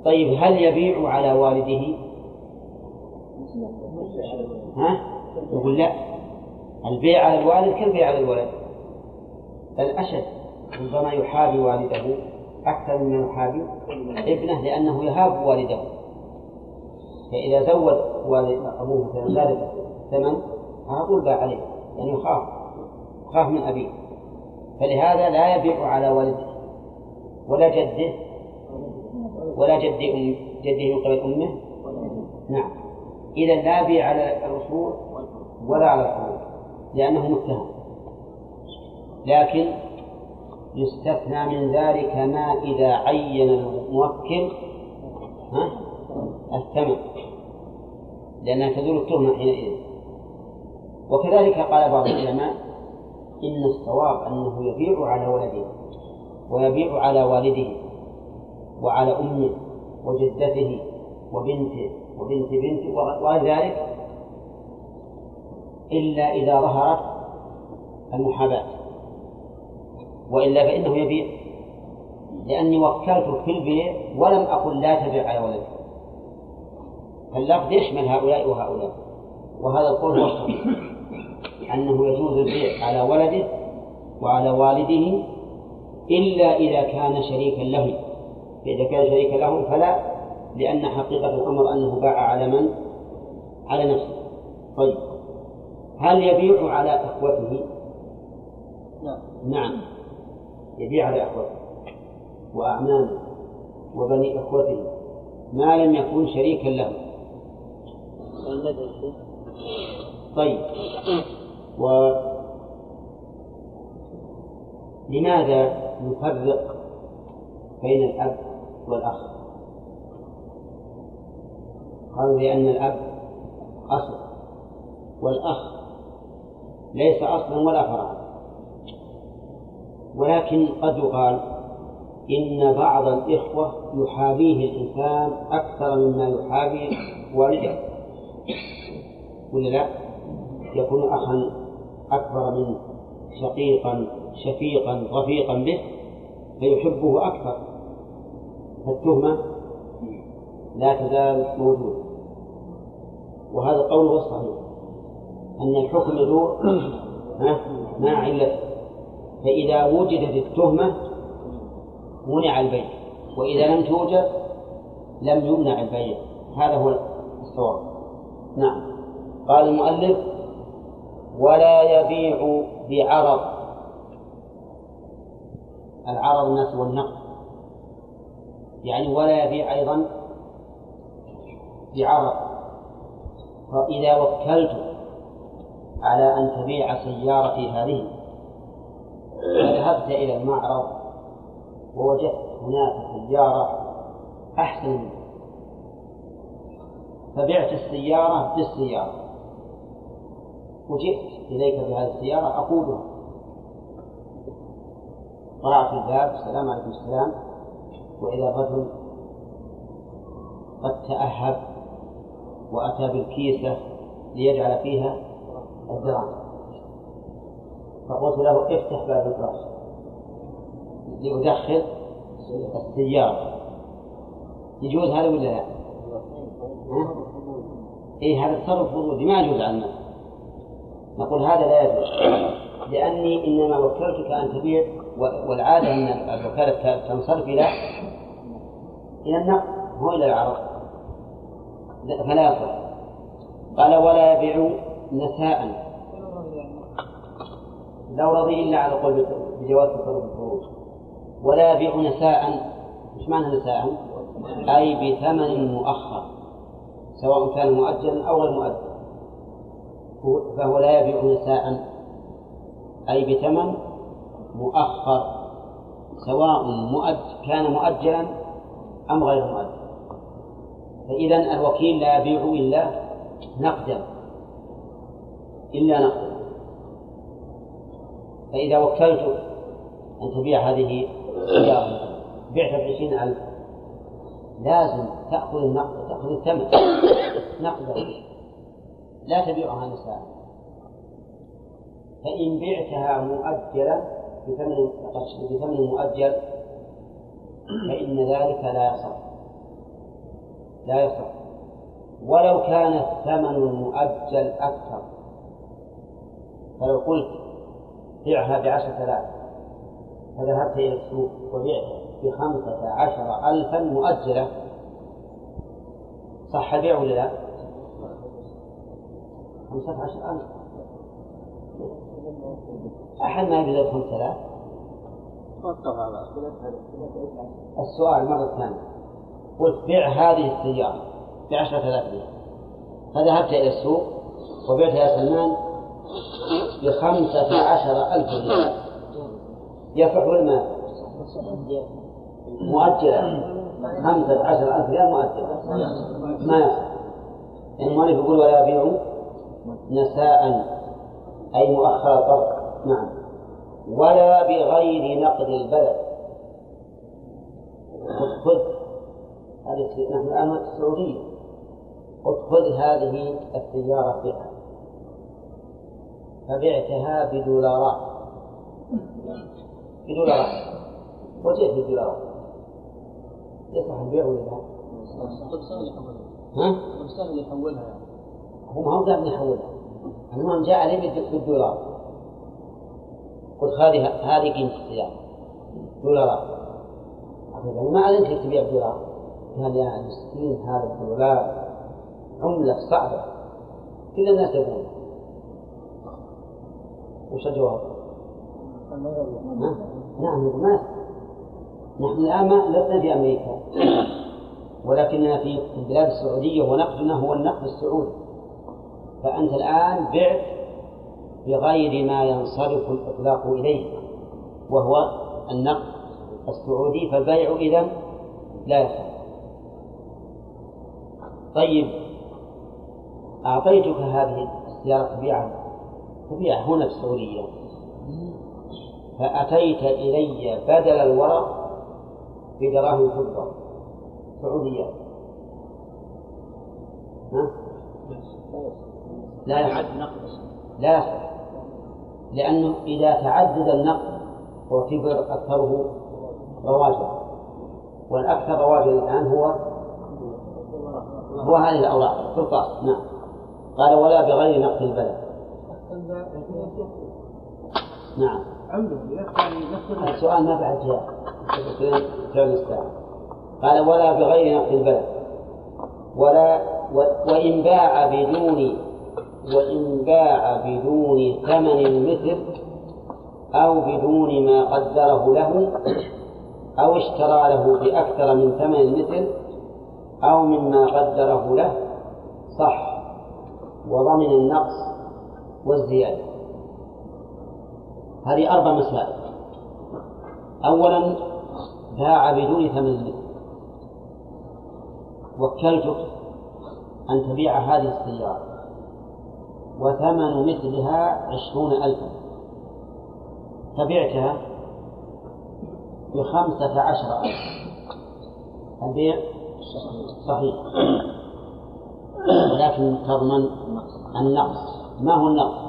طيب هل يبيع على والده؟ ها؟ يقول لا. البيع على الوالد كالبيع على الولد. بل أشد ربما يحابي والده أكثر مما يحابي ابنه لأنه يهاب والده. فإذا زود والد أبوه مثلا ذلك الثمن على طول باع عليه يعني يخاف يخاف من أبيه. فلهذا لا يبيع على ولده ولا جده ولا جد جده من قبل أمه. نعم. إذا لا بيع على الأصول ولا على الفروع لأنه متهم. لكن يستثنى من ذلك ما إذا عين الموكل ها؟ الثمن. لأنها تزول التهمة حينئذ. وكذلك قال بعض العلماء إن الصواب أنه يبيع على ولده ويبيع على والده وعلى أمه وجدته وبنته وبنت بنته وغير ذلك إلا إذا ظهرت المحاباة. وإلا فإنه يبيع. لأني وكلته في البيع ولم أقل لا تبيع على ولدك فاللفظ يشمل هؤلاء وهؤلاء. وهذا القول أنه يجوز البيع على ولده وعلى والده إلا إذا كان شريكا له. فإذا كان شريكا له فلا لأن حقيقة الأمر أنه باع على من؟ على نفسه طيب هل يبيع على إخوته؟ نعم نعم يبيع على إخوته وأعمامه وبني إخوته ما لم يكن شريكا له طيب و لماذا نفرق بين الأب والأخ؟ قالوا لأن الأب أصل والأخ ليس أصلا ولا فرعا. ولكن قد يقال إن بعض الإخوة يحابيه الإنسان أكثر مما يحابي والده. ولا لا؟ يكون أخا أكبر منه شقيقا شفيقا رفيقا به فيحبه أكثر. فالتهمة لا تزال موجودة. وهذا قوله الصحيح أن الحكم ها، مع علته فإذا وجدت التهمة منع البيع وإذا لم توجد لم يمنع البيع. هذا هو الصواب. نعم. قال المؤلف ولا يبيع بعرض. العرض الناس والنقد. يعني ولا يبيع أيضا بعرض. فإذا وكلت على أن تبيع سيارتي هذه وذهبت إلى المعرض ووجدت هناك سيارة أحسن. منها فبعت السيارة بالسيارة. وجئت إليك بهذه السيارة أقودها طلعت الباب السلام عليكم السلام. وإذا الرجل قد تأهب وأتى بالكيسة ليجعل فيها الدراهم فقلت له افتح باب الفراش لأدخل السيارة. يجوز هذا ولا لا؟ إيه هذا تصرف فضولي ما يجوز الناس نقول هذا لا يجوز. لأني إنما وكلتك أن تبيع والعادة أن الوكالة تنصرف إلى إلى النقد مو إلى العرض. فلا يصح قال ولا يبيع نساء. لو رضي إلا على قول بجواز تصرف الفروج ولا يبيع نساء. إيش معنى نساء؟ أي بثمن مؤخر سواء كان مؤجلا أو غير مؤجل. فهو لا يبيع نساء. أي بثمن مؤخر سواء مؤجل كان مؤجلا أم غير مؤجل. فإذا الوكيل لا يبيع إلا نقدا. إلا نقدا. فإذا وكلت أن تبيع هذه السيارة بعتها بعشرين ألف لازم تأخذ النقد تأخذ الثمن. نقدا. لا تبيعها نساء. فإن بعتها مؤجلا بثمن بثمن مؤجل فإن ذلك لا يصح. لا يصح. ولو كان الثمن المؤجل أكثر. فلو قلت بيعها بعشرة آلاف فذهبت إلى السوق وبعتها بخمسة عشر ألفا مؤجلة. صح البيع ولا لا؟ خمسة عشر ألف. أحد ما يجوز خمسة آلاف؟ السؤال مرة ثانية. قلت بيع هذه السيارة بعشرة آلاف ريال. فذهبت إلى السوق وبعت يا سلمان بخمسة عشر ألف ريال. يصح ولا ما مؤجلة. خمسة عشر ألف ريال مؤجلة. ما يصح. يعني المؤلف يقول ولا يبيع نساء أي مؤخر الطرف نعم. ولا بغير نقد البلد. خذ هذه نحن الآن في السعودية قلت خذ هذه السيارة بها فبعتها بدولارات. بدولارات. وجئت بدولارات. يصح البيع ولا لا؟ ها؟ سهل يحولها هو ما هو قاعد يحولها. المهم جاء لي بالدولار. قلت هذه هذه قيمة السيارة. دولارات. ما لك تبيع بدولار قال يا مسكين هذا الدولار عملة صعبة؟ كل الناس يبون وش الجواب؟ نعم ما نحن الآن ما لسنا في أمريكا ولكننا في البلاد السعودية ونقدنا هو النقد السعودي. فأنت الآن بعت بغير ما ينصرف الإطلاق إليه وهو النقد السعودي فالبيع إذا لا يصح. طيب أعطيتك هذه السيارة تبيعها تبيعها هنا في السعودية. فأتيت إلي بدل الورق بدراهم فضة سعودية. ها؟ لا يصح. لا يصح. لأنه إذا تعدد النقد اعتبر أكثره رواجا والأكثر رواجا الآن هو هو هذه الأوراق. القرطاس نعم. قال ولا بغير نقد البلد. نعم. السؤال ما بعد جاء. قال ولا بغير نقد البلد. ولا وإن باع بدون وإن باع بدون ثمن المثل أو بدون ما قدره له أو اشترى له بأكثر من ثمن المثل أو مما قدره له صح وضمن النقص والزيادة. هذه أربع مسائل. أولا باع بدون ثمن. وكلتك أن تبيع هذه السيارة وثمن مثلها عشرون ألفا. فبعتها بخمسة عشر. ألف البيع صحيح ولكن تضمن النقص ما هو النقص؟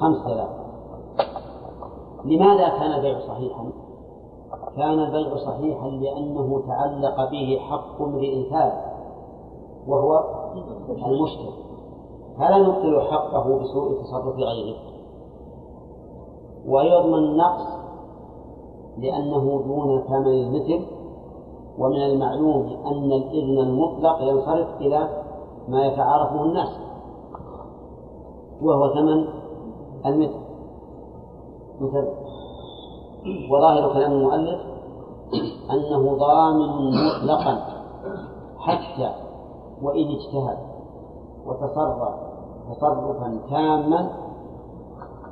خمسة آلاف لماذا كان البيع صحيحا؟ كان البيع صحيحا لأنه تعلق به حق امرئ ثالث وهو المشتري فلا نبطل حقه بسوء تصرف غيره ويضمن النقص لأنه دون ثمن المثل ومن المعلوم أن الإذن المطلق ينصرف إلى ما يتعارفه الناس وهو ثمن المثل مثل وظاهر كلام المؤلف أنه ضامن مطلقا حتى وإن اجتهد وتصرف تصرفا تاما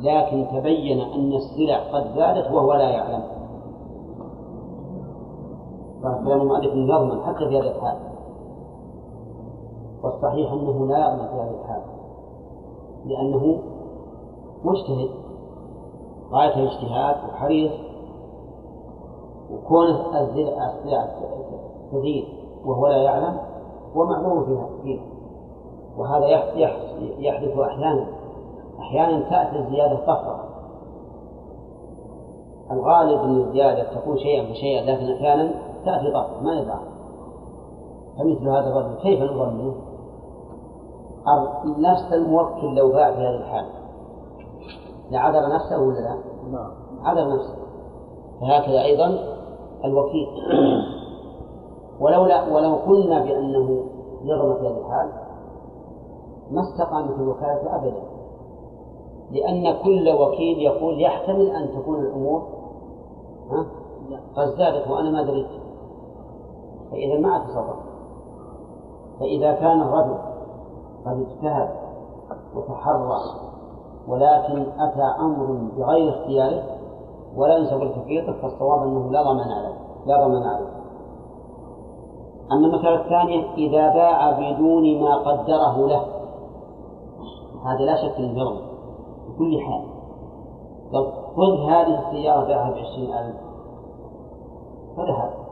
لكن تبين أن السلع قد زادت وهو لا يعلم. فكلام المؤلف يضمن حتى في هذه الحال والصحيح أنه لا يضمن في هذه الحال. لأنه مجتهد غاية الاجتهاد وحريص وكون السلع تزيد وهو لا يعلم هو معلوم فيها فيه وهذا يحدث أحيانا. أحيانا تأتي الزيادة طفرة. الغالب أن الزيادة تكون شيئا فشيئا لكن أحيانا تأتي طفرة ما يدرى فمثل هذا الرجل كيف نظنه؟ نفس الموكل لو باع في هذه الحال. لعذر نفسه ولا لا؟ نعم. عذر نفسه. فهكذا أيضا الوكيل. ولولا ولو قلنا بأنه يغرم في هذه الحال ما استقامت الوكالة أبدا. لأن كل وكيل يقول يحتمل أن تكون الأمور ها؟ قد زادت وأنا ما دريت. فإذا ما أتصرف فإذا كان الرجل قد اجتهد وتحرى ولكن أتى أمر بغير اختياره ولا ينسب التفريط فالصواب أنه لا ضمان عليه لا ضمان عليه. أما المسألة الثانية إذا باع بدون ما قدره له. هذا لا شك أنه يضمن بكل حال. لو خذ هذه السيارة باعها بعشرين ألف فذهب.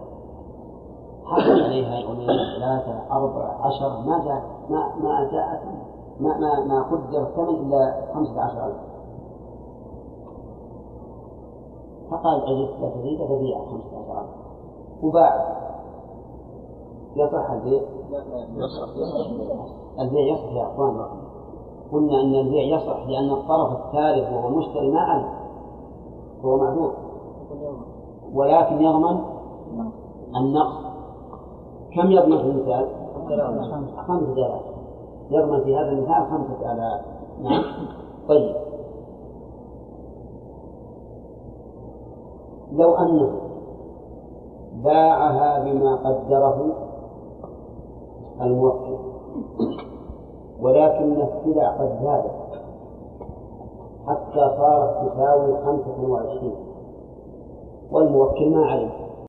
حصل عليها يومين ثلاثة أربعة عشر ما جاء ما ما جاءت ما ما ما قدر الثمن إلا خمسة عشر ألف. فقال عجزت لا تزيد فبيع خمسة عشر ألف. وباع. يصح البيع. البيع يصح يا أخوان. قلنا أن البيع يصح لأن الطرف الثالث وهو المشتري ما علم هو معذور ولكن يضمن النقص. كم يضمن في المثال؟ خمسة. آلاف يضمن في هذا المثال خمسة آلاف. نعم. طيب. لو أنه باعها بما قدره الموكل ولكن السلع قد زادت حتى صارت تساوي خمسة وعشرين والموكل ما علم